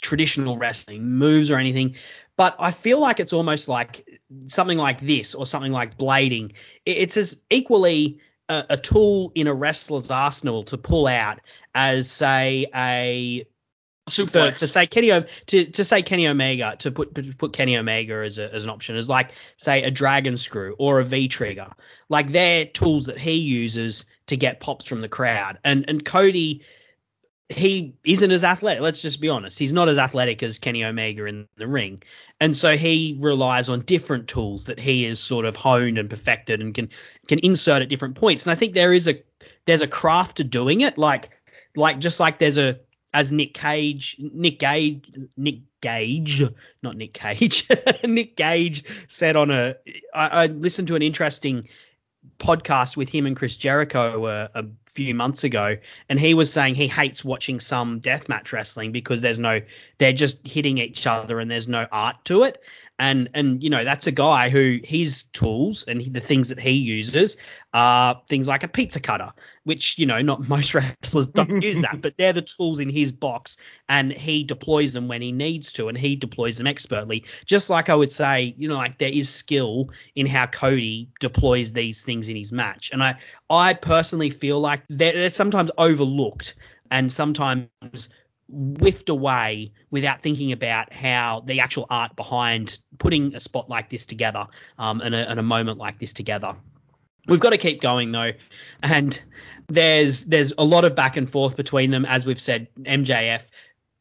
traditional wrestling moves or anything, but I feel like it's almost like something like this or something like blading. It's as equally a, a tool in a wrestler's arsenal to pull out as say a for, Suplex. for say Kenny to, to say Kenny Omega to put to put Kenny Omega as, a, as an option is like say a dragon screw or a V trigger. Like they're tools that he uses to get pops from the crowd. And and Cody he isn't as athletic. Let's just be honest. He's not as athletic as Kenny Omega in the ring. And so he relies on different tools that he is sort of honed and perfected and can can insert at different points. And I think there is a there's a craft to doing it. Like like just like there's a as Nick Cage, Nick Gage, Nick Gage, not Nick Cage, [LAUGHS] Nick Gage said on a, I, I listened to an interesting podcast with him and Chris Jericho uh, a few months ago, and he was saying he hates watching some deathmatch wrestling because there's no, they're just hitting each other and there's no art to it and and you know that's a guy who his tools and the things that he uses are things like a pizza cutter which you know not [LAUGHS] most wrestlers don't use that but they're the tools in his box and he deploys them when he needs to and he deploys them expertly. Just like i would say you know like there is skill in how cody deploys these things in his match. And i i personally feel like they're, they're sometimes overlooked and sometimes whiffed away without thinking about how the actual art behind putting a spot like this together um, and, a, and a moment like this together. We've got to keep going though, and there's there's a lot of back and forth between them, as we've said. MJF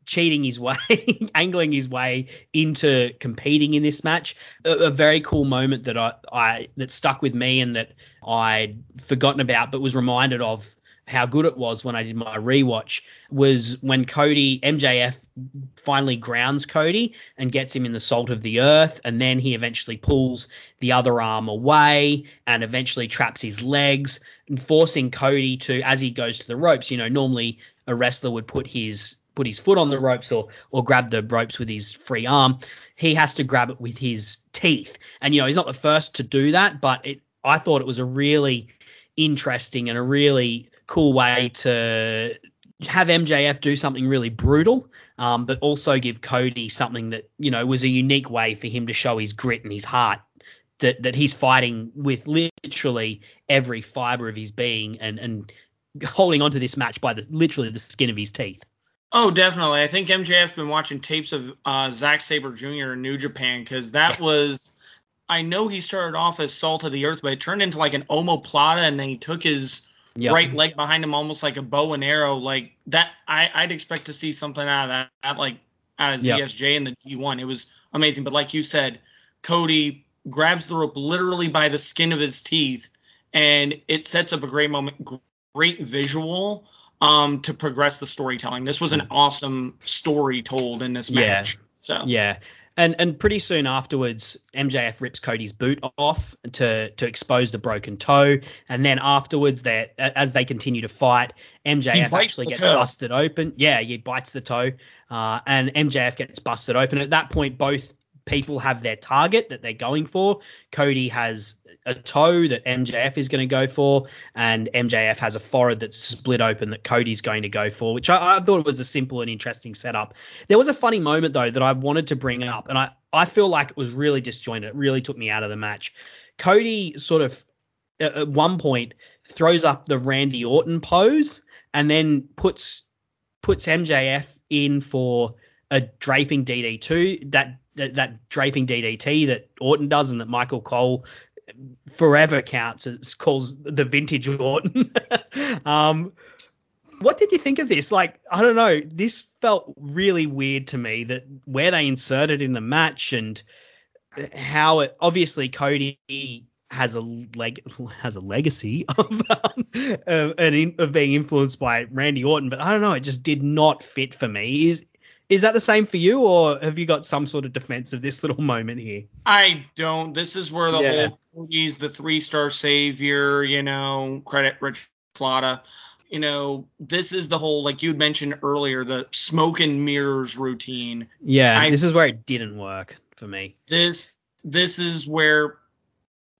cheating his way, [LAUGHS] angling his way into competing in this match. A, a, very cool moment that I, I that stuck with me and that I'd forgotten about, but was reminded of how good it was when I did my rewatch was when Cody MJF finally grounds Cody and gets him in the salt of the earth, and then he eventually pulls the other arm away and eventually traps his legs, and forcing Cody to, as he goes to the ropes. You know, normally a wrestler would put his put his foot on the ropes or or grab the ropes with his free arm. He has to grab it with his teeth, and you know he's not the first to do that, but it I thought it was a really interesting and a really cool way to have MJF do something really brutal, um, but also give Cody something that you know was a unique way for him to show his grit and his heart. That that he's fighting with literally every fiber of his being and and holding on to this match by the literally the skin of his teeth. Oh, definitely. I think MJF's been watching tapes of uh, Zack Sabre Jr. in New Japan because that was. I know he started off as Salt of the Earth, but it turned into like an omoplata, and then he took his yep. right leg behind him, almost like a bow and arrow. Like that, I, I'd expect to see something out of that, that like out of ZSJ yep. and the G1. It was amazing. But like you said, Cody grabs the rope literally by the skin of his teeth, and it sets up a great moment, great visual um, to progress the storytelling. This was an mm. awesome story told in this match. Yeah. So yeah, and and pretty soon afterwards, MJF rips Cody's boot off to to expose the broken toe, and then afterwards, that as they continue to fight, MJF actually gets toe. busted open. Yeah, he bites the toe, uh, and MJF gets busted open. At that point, both people have their target that they're going for. Cody has a toe that MJF is going to go for, and MJF has a forehead that's split open that Cody's going to go for, which I, I thought was a simple and interesting setup. There was a funny moment though that I wanted to bring up, and I I feel like it was really disjointed. It really took me out of the match. Cody sort of at one point throws up the Randy Orton pose and then puts puts MJF in for a draping DDT that, that that draping DDT that Orton does and that Michael Cole forever counts as calls the vintage Orton. [LAUGHS] um, what did you think of this? Like, I don't know. This felt really weird to me that where they inserted in the match and how it obviously Cody has a leg has a legacy [LAUGHS] of um, of, of being influenced by Randy Orton, but I don't know. It just did not fit for me. Is is that the same for you, or have you got some sort of defense of this little [LAUGHS] moment here? I don't. This is where the yeah. whole Cody's the three star savior, you know, credit Rich Flata. You know, this is the whole like you mentioned earlier, the smoke and mirrors routine. Yeah, I, this is where it didn't work for me. This this is where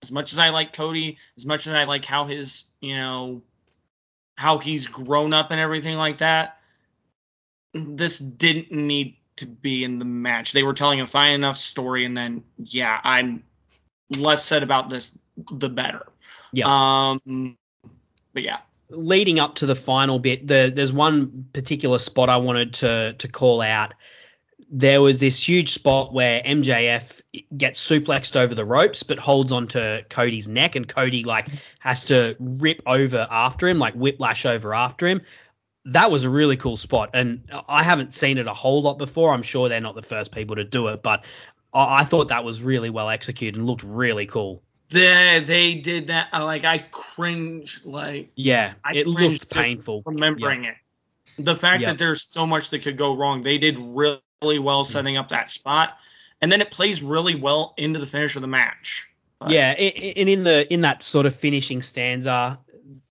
as much as I like Cody, as much as I like how his, you know, how he's grown up and everything like that, this didn't need to be in the match. They were telling a fine enough story, and then yeah, I'm less said about this, the better. Yeah. Um, but yeah. Leading up to the final bit, the, there's one particular spot I wanted to to call out. There was this huge spot where MJF gets suplexed over the ropes, but holds onto Cody's neck, and Cody like has to rip over after him, like whiplash over after him. That was a really cool spot, and I haven't seen it a whole lot before. I'm sure they're not the first people to do it, but I, I thought that was really well executed and looked really cool. They they did that. uh, Like I cringed. Like Yeah, I it just painful. remembering it. The fact Yeah. that there's so much that could go wrong. They did really well setting up that spot, and then it plays really well into the finish of the match. But- Yeah, and in the in that sort of finishing stanza,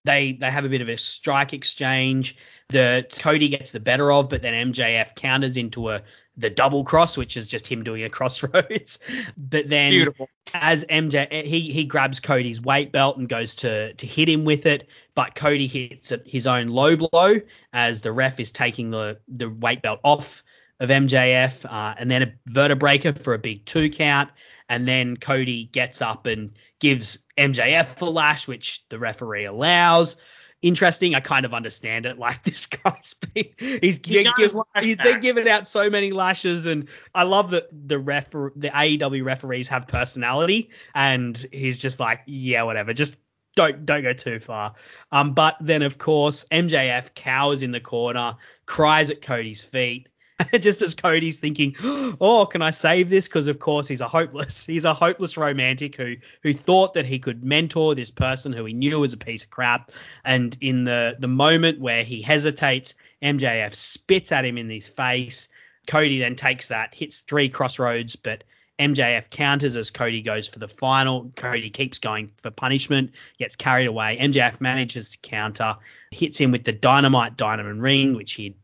they they have a bit of a strike exchange that Cody gets the better of, but then MJF counters into a the double cross, which is just him doing a crossroads. [LAUGHS] But then Beautiful. as MJ he he grabs Cody's weight belt and goes to to hit him with it, but Cody hits his own low blow as the ref is taking the the weight belt off of MJF, uh, and then a Vertebreaker for a big two count, and then Cody gets up and gives MJF a lash, which the referee allows. Interesting. I kind of understand it. [LAUGHS] Like this guy's been, he's, He got his giv- lash been giving out so many lashes, and I love that the ref, the AEW referees have personality, and he's just like, yeah, whatever, just don't don't go too far. Um, but then of course MJF cowers in the corner, cries at Cody's feet. [LAUGHS] Just as Cody's thinking, oh, can I save this? Because of course he's a hopeless, [LAUGHS] he's a hopeless romantic who who thought that he could mentor this person who he knew was a piece of crap. And in the the moment where he hesitates, MJF spits at him in his face. Cody then takes that, hits three crossroads, but MJF counters as Cody goes for the final. Cody keeps going for punishment, gets carried away. MJF manages to counter, hits him with the dynamite diamond ring, which he'd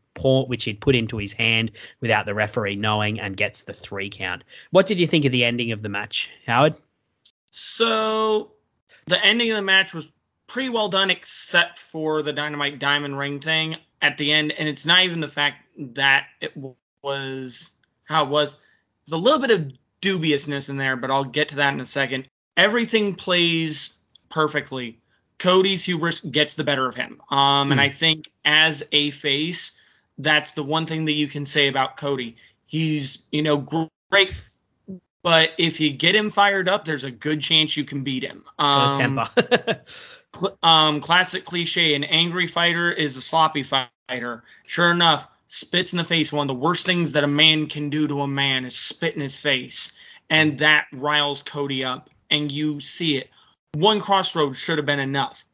which he'd put into his hand without the referee knowing, and gets the three count. What did you think of the ending of the match, Howard? So the ending of the match was pretty well done, except for the Dynamite Diamond Ring thing at the end. And it's not even the fact that it was how it was. There's a little bit of dubiousness in there, but I'll get to that in a second. Everything plays perfectly. Cody's hubris gets the better of him. Um, and Hmm. I think as a face, that's the one thing that you can say about Cody. He's, you know, great, but if you get him fired up, there's a good chance you can beat him. Um, temper. [LAUGHS] cl- um, classic cliche: an angry fighter is a sloppy fighter. Sure enough, spits in the face. One of the worst things that a man can do to a man is spit in his face, and that riles Cody up, and you see it. One crossroad should have been enough,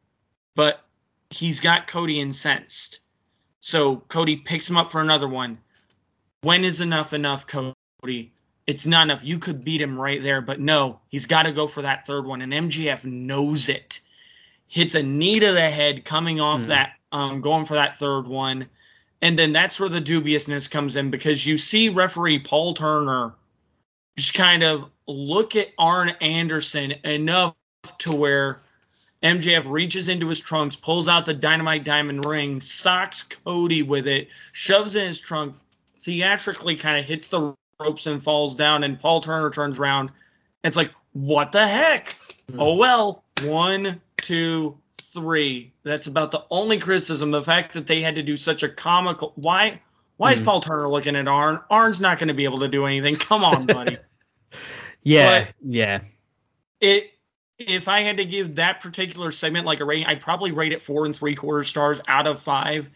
but he's got Cody incensed. So Cody picks him up for another one. When is enough enough, Cody? It's not enough. You could beat him right there, but no, he's got to go for that third one, and MJF knows it hits a knee to the head coming off Hmm. that um going for that third one and then that's where the dubiousness comes in because you see referee Paul Turner just kind of look at Arn Anderson enough to where MJF reaches into his trunks, pulls out the dynamite diamond ring, socks Cody with it, shoves in his trunk, theatrically kind of hits the ropes and falls down, and Paul Turner turns around. It's like, what the heck? Hmm. Oh well, one, two, three. That's about the only criticism. The fact that they had to do such a comical. Why? Why is Hmm. Paul Turner looking at Arn? Arn's not going to be able to do anything. Come on, buddy. [LAUGHS] yeah, but- yeah. it. If I had to give that particular segment like a rating, I'd probably rate it four and three quarter stars out of five.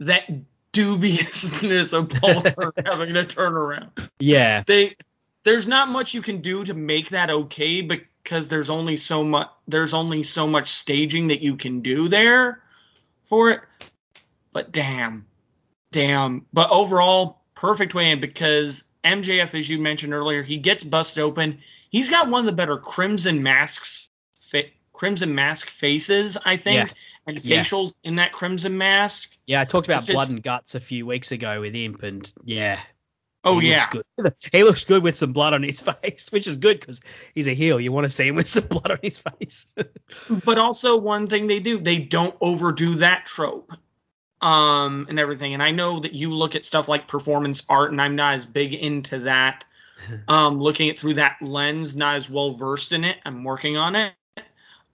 That dubiousness of [LAUGHS] Paul having to turn around. Yeah. they there's not much you can do to make that okay because there's only so much there's only so much staging that you can do there for it but damn damn but overall perfect way in because MJF as you mentioned earlier he gets busted open he's got one of the better crimson masks fa- crimson mask faces I think Yeah. and Yeah. facials in that crimson mask Yeah, I talked about blood and guts a few weeks ago with Imp, and yeah. oh he yeah Looks. [LAUGHS] He looks good with some blood on his [LAUGHS] face, which is good because he's a heel. You want to see him with some [LAUGHS] blood on his face. but also one thing they do they don't overdo that trope um and everything and i know that you look at stuff like performance art and i'm not as big into that um looking it through that lens not as well versed in it i'm working on it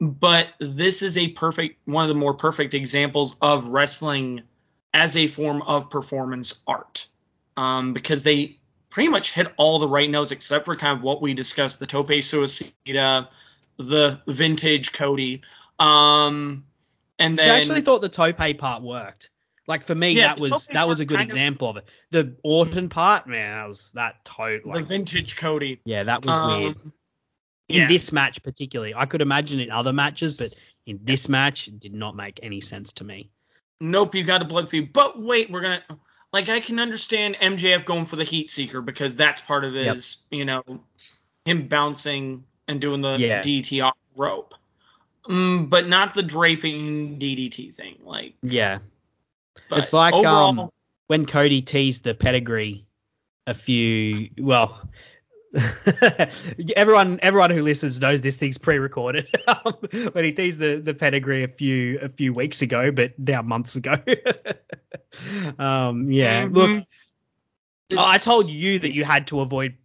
but this is a perfect one of the more perfect examples of wrestling as a form of performance art um because they pretty much hit all the right notes except for kind of what we discussed the tope suicida the vintage Cody. Um, and then I actually thought the tope part worked. Like for me, Yeah, that was that was a good kind of- example of it. The Orton part, man, that was that the like vintage Cody. yeah, that was Um, weird. In yeah. this match particularly, I could imagine in other matches, but in this match, it did not make any sense to me. Nope, you got a blood feud. But wait, we're gonna like I can understand MJF going for the heat seeker because that's part of Yep. his, you know, him bouncing and doing the Yeah. DDT off rope. Mm, but not the draping DDT thing. Like Yeah, but it's like overall, um when Cody teased the pedigree a few well [LAUGHS] everyone everyone who listens knows this thing's pre-recorded. [LAUGHS] Um, when he teased the, the pedigree a few a few weeks ago but now months ago. [LAUGHS] Um yeah Mhm. look I told you that you had to avoid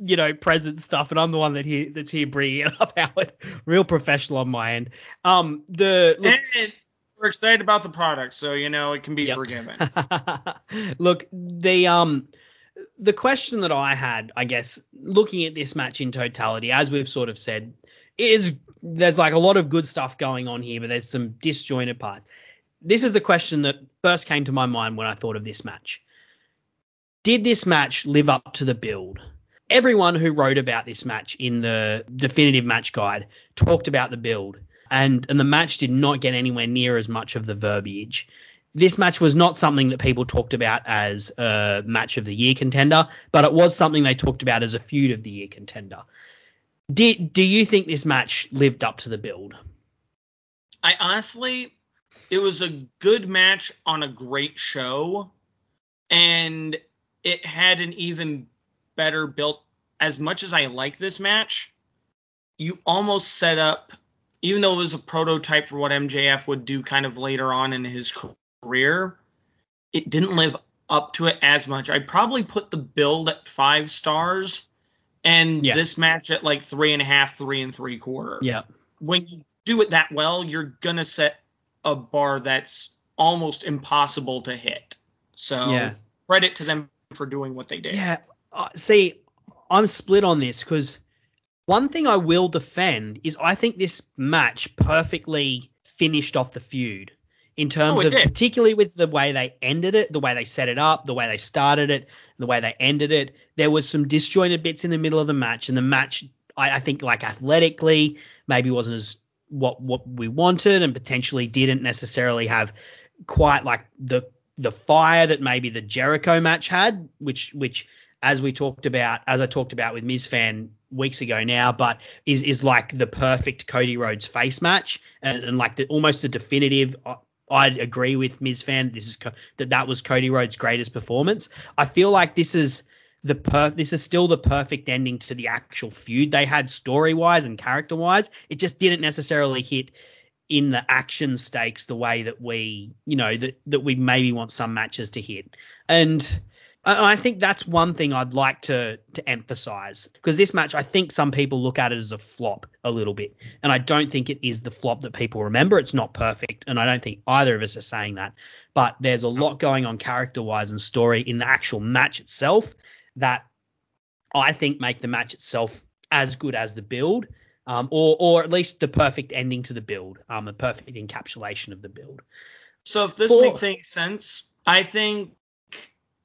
you know present stuff and I'm the one that here that's here bringing it up Howard. Real professional on my end. Um the look, and we're excited about the product, so you know it can be Yep. forgiven. [LAUGHS] Look, the um the question that I had, I guess, looking at this match in totality, as we've sort of said, is there's like a lot of good stuff going on here, but there's some disjointed parts. This is the question that first came to my mind when I thought of this match. Did this match live up to the build? Everyone who wrote about this match in the definitive match guide talked about the build, and and the match did not get anywhere near as much of the verbiage this match was not something that people talked about as a match of the year contender, but it was something they talked about as a feud of the year contender. Did do you think this match lived up to the build? I honestly, it was a good match on a great show, and it had an even better built. As much as I like this match, you almost set up, even though it was a prototype for what MJF would do kind of later on in his career, it didn't live up to it as much. I'd probably put the build at five stars, and Yeah. this match at like three and a half, three and three quarter Yeah, when you do it that well, you're gonna set a bar that's almost impossible to hit. So Yeah. credit to them for doing what they did. yeah. Uh, see, I'm split on this because one thing I will defend is I think this match perfectly finished off the feud in terms Oh, of did. particularly with the way they ended it, the way they set it up, the way they started it, the way they ended it. There was some disjointed bits in the middle of the match, and the match I, I think like athletically maybe wasn't as what what we wanted, and potentially didn't necessarily have quite like the the fire that maybe the Jericho match had, which which as we talked about, as I talked about with Miz Fan weeks ago now, but is is like the perfect Cody Rhodes face match and, and like the almost the definitive. I- I'd agree with Miz Fan. This is that that was Cody Rhodes' greatest performance. I feel like this is the per this is still the perfect ending to the actual feud they had story wise and character wise. It just didn't necessarily hit in the action stakes the way that we you know that that we maybe want some matches to hit. And I I think that's one thing I'd like to to emphasize because this match I think some people look at it as a flop a little bit, and I don't think it is the flop that people remember. It's not perfect, and I don't think either of us are saying that. But there's a lot going on character wise and story in the actual match itself that I think make the match itself as good as the build, um, or or at least the perfect ending to the build, um, a perfect encapsulation of the build. So if this For- makes any sense, I think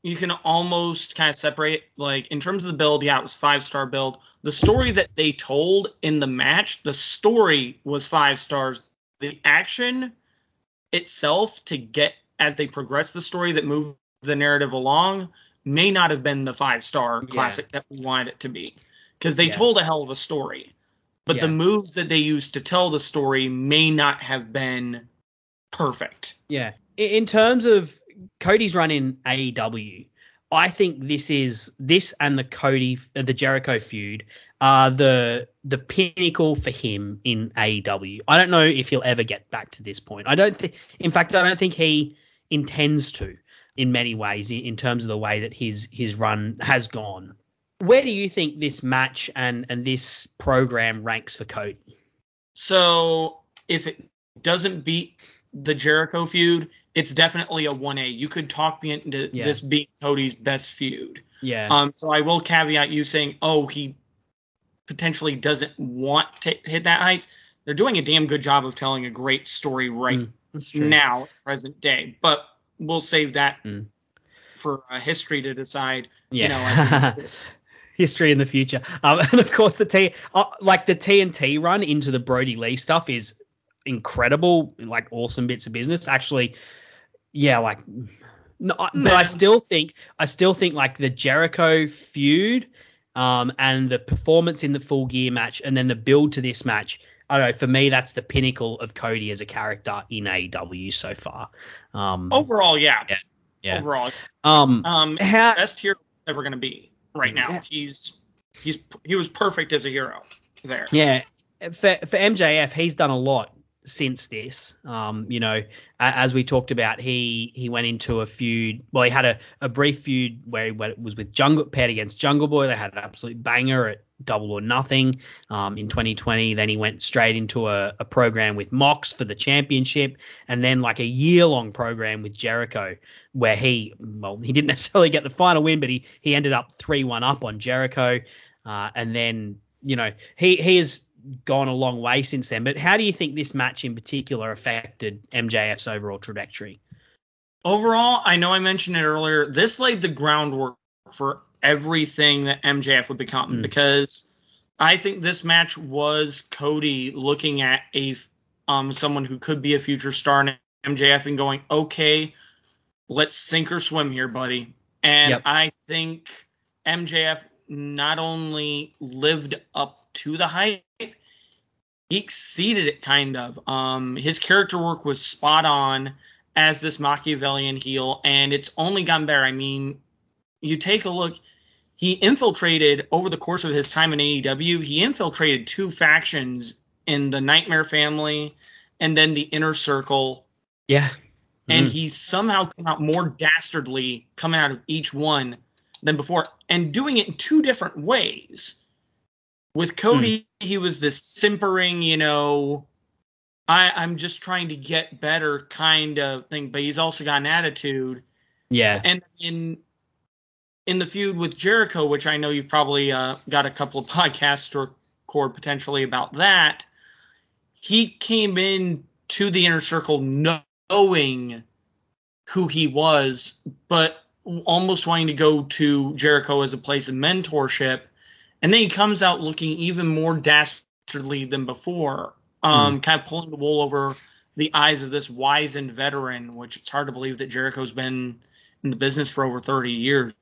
you can almost kind of separate like in terms of the build, yeah, it was five star build. The story that they told in the match, the story was five stars. The action itself to get as they progress the story that moved the narrative along may not have been the five star Yeah. classic that we wanted it to be. Because they Yeah. told a hell of a story. But the moves that they used to tell the story may not have been perfect. Yeah. In terms of Cody's run in AEW, I think this is this and the Cody uh, the Jericho feud are the the pinnacle for him in AEW. I don't know if he'll ever get back to this point. I don't think in fact I don't think he intends to in many ways in, in terms of the way that his his run has gone. Where do you think this match and and this program ranks for Cody? So if it doesn't beat the Jericho feud, it's definitely a 1A. You could talk me into Yeah. this being Cody's best feud. Yeah. Um, so I will caveat you saying, oh, he potentially doesn't want to hit that heights. They're doing a damn good job of telling a great story right Mm, now, present day. But we'll save that Mm. for uh, history to decide. Yeah. You know, [LAUGHS] History in the future. Um, [LAUGHS] and of course, the T, uh, like the TNT run into the Brodie Lee stuff is incredible. Like awesome bits of business. Actually, yeah, like, no, but I still think, I still think like the Jericho feud, um, and the performance in the Full Gear match, and then the build to this match. I don't know. For me, that's the pinnacle of Cody as a character in AEW so far. Um, overall, yeah. Yeah, yeah. Overall, um, um, how, best hero ever going to be right now. Yeah. He's he's he was perfect as a hero there. Yeah, for for MJF, he's done a lot since this. Um, you know, as we talked about, he he went into a feud. Well, he had a, a brief feud where he went, was with Jungle paired against Jungle Boy. They had an absolute banger at Double or Nothing um, in 2020. Then he went straight into a, a program with Mox for the championship, and then like a year long program with Jericho where he well he didn't [LAUGHS] necessarily get the final win, but he he ended up three one up on Jericho, uh, and then you know he he has gone a long way since then. But how do you think this match in particular affected MJF's overall trajectory? Overall, I know I mentioned it earlier. This laid the groundwork for everything that MJF would become Mm. because I think this match was Cody looking at a um someone who could be a future star in MJF and going, okay, let's sink or swim here, buddy. And Yep. I think MJF not only lived up to the hype, he exceeded it kind of. Um, his character work was spot on as this Machiavellian heel, and it's only gotten better. I mean, you take a look. He infiltrated over the course of his time in AEW. He infiltrated two factions in the Nightmare Family and then the Inner Circle, Yeah. and Mm. he somehow came out more dastardly coming out of each one than before, and doing it in two different ways. With Cody, he was this simpering, you know, I, I'm just trying to get better kind of thing, but he's also got an attitude. yeah. And in in the feud with Jericho, which I know you've probably uh, got a couple of podcasts to record potentially about that, he came in to the inner circle knowing who he was, but almost wanting to go to Jericho as a place of mentorship. And then he comes out looking even more dastardly than before, um, kind of pulling the wool over the eyes of this wizened veteran, which it's hard to believe that Jericho's been in the business for over 30 years.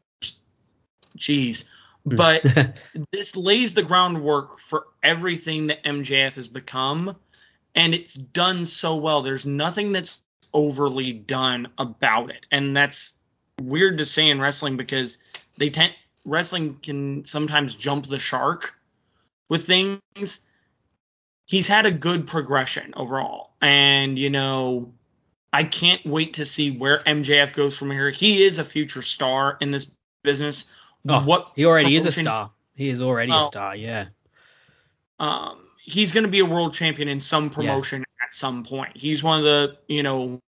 Jeez. But [LAUGHS] this lays the groundwork for everything that MJF has become, and it's done so well. There's nothing that's overly done about it, and that's weird to say in wrestling because they tend wrestling can sometimes jump the shark with things. He's had a good progression overall, and you know, I can't wait to see where MJF goes from here. He is a future star in this business. Oh, what he already is a star. He is already Oh. a star. Yeah. um, he's going to be a world champion in some promotion at some point. He's one of the, you know,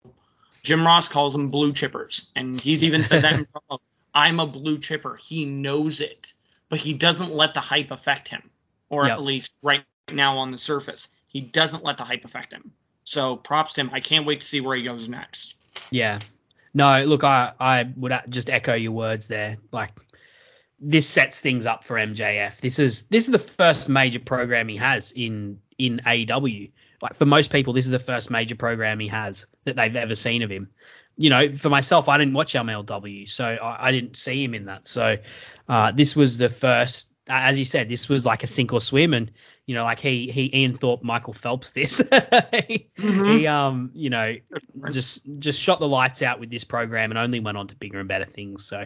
Jim Ross calls them blue chippers, and he's even said that. in. [LAUGHS] I'm a blue chipper. He knows it, but he doesn't let the hype affect him, or Yep. at least right now on the surface, he doesn't let the hype affect him. So props to him. I can't wait to see where he goes next. Yeah. No, look, I I would just echo your words there. Like this sets things up for MJF. This is this is the first major program he has in in AEW. Like for most people, this is the first major program he has that they've ever seen of him. You know, for myself, I didn't watch MLW, so I, I didn't see him in that. So uh, this was the first, as you said, this was like a sink or swim, and you know, like he he Ian Thorpe, Michael Phelps, this [LAUGHS] he, Mhm. he um you know just just shot the lights out with this program and only went on to bigger and better things. So,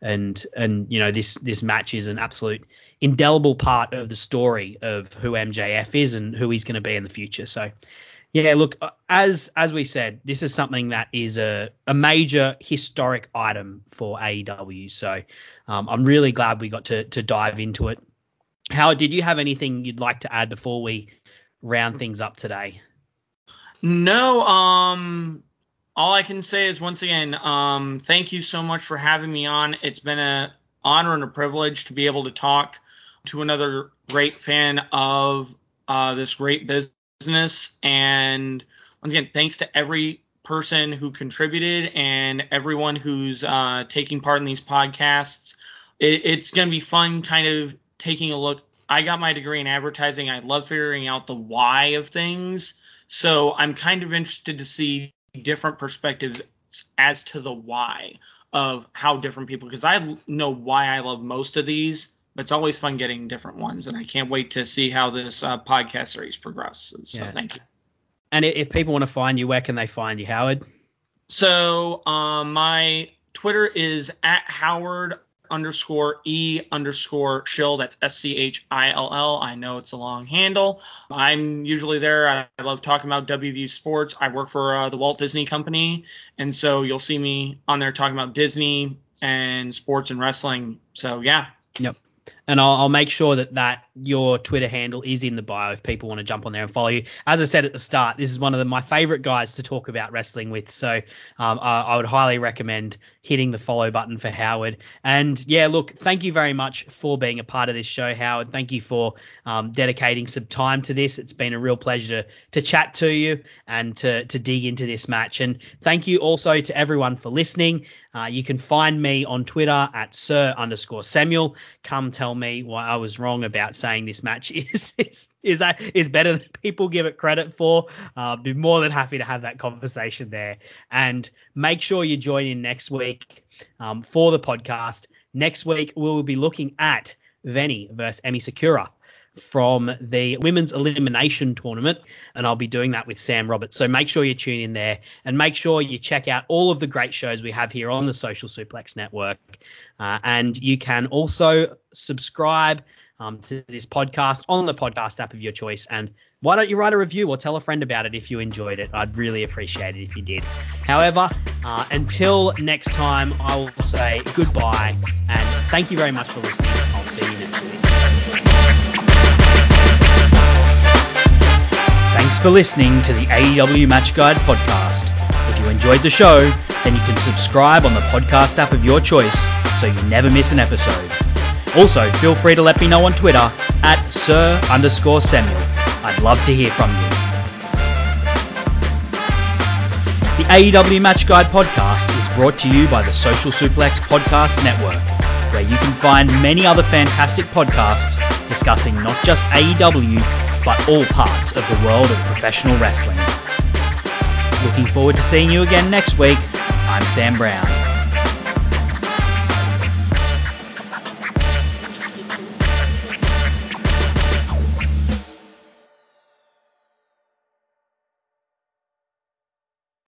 and and you know this this match is an absolute indelible part of the story of who MJF is and who he's going to be in the future. So, yeah, look, uh, as as we said, this is something that is a a major historic item for AEW. So, um, I'm really glad we got to to dive into it. Howard, did you have anything you'd like to add before we round things up today? No, um, all I can say is once again, um, thank you so much for having me on. It's been a honor and a privilege to be able to talk to another great fan of uh, this great business. And once again, thanks to every person who contributed and everyone who's uh, taking part in these podcasts. It, it's going to be fun kind of taking a look. I got my degree in advertising. I love figuring out the why of things. So I'm kind of interested to see different perspectives as to the why of how different people, because I know why I love most of these, it's always fun getting different ones. And I can't wait to see how this uh, podcast series progresses. So yeah. thank you. And if people want to find you, where can they find you, Howard? So um, my Twitter is at Howard underscore E underscore Schill. That's S C H I L L. I know it's a long handle. I'm usually there. I, I love talking about WVU sports. I work for uh, the Walt Disney Company, and so you'll see me on there talking about Disney and sports and wrestling. So yeah. Yep and I'll, I'll, make sure that that your Twitter handle is in the bio if people want to jump on there and follow you. As I said at the start, this is one of the, my favorite guys to talk about wrestling with, so um, I, I, would highly recommend hitting the follow button for Howard. And yeah, look, thank you very much for being a part of this show, Howard. Thank you for um, dedicating some time to this. It's been a real pleasure to, to chat to you and to to dig into this match. And thank you also to everyone for listening. Uh, you can find me on Twitter at Sir underscore Samuel. Come tell me why I was wrong about saying this match [LAUGHS] is is is, is better than people give it credit for. Uh, be more than happy to have that conversation there. And make sure you join in next week um, for the podcast. Next week we will be looking at Veny versus Emi Sakura from the women's elimination tournament, and I'll be doing that with Sam Roberts. So make sure you tune in there and make sure you check out all of the great shows we have here on the Social Suplex Network. Uh, and you can also subscribe um, to this podcast on the podcast app of your choice. And why don't you write a review or tell a friend about it if you enjoyed it? I'd really appreciate it if you did. However, uh, until next time, I will say goodbye and thank you very much for listening. I'll see you next week. Thanks for listening to the AEW Match Guide podcast. If you enjoyed the show, then you can subscribe on the podcast app of your choice so you never miss an episode. Also, feel free to let me know on Twitter at Sir underscore Samuel. I'd love to hear from you. The AEW Match Guide podcast is brought to you by the Social Suplex Podcast Network, where you can find many other fantastic podcasts discussing not just AEW, but all parts of the world of professional wrestling. Looking forward to seeing you again next week. I'm Sam Brown.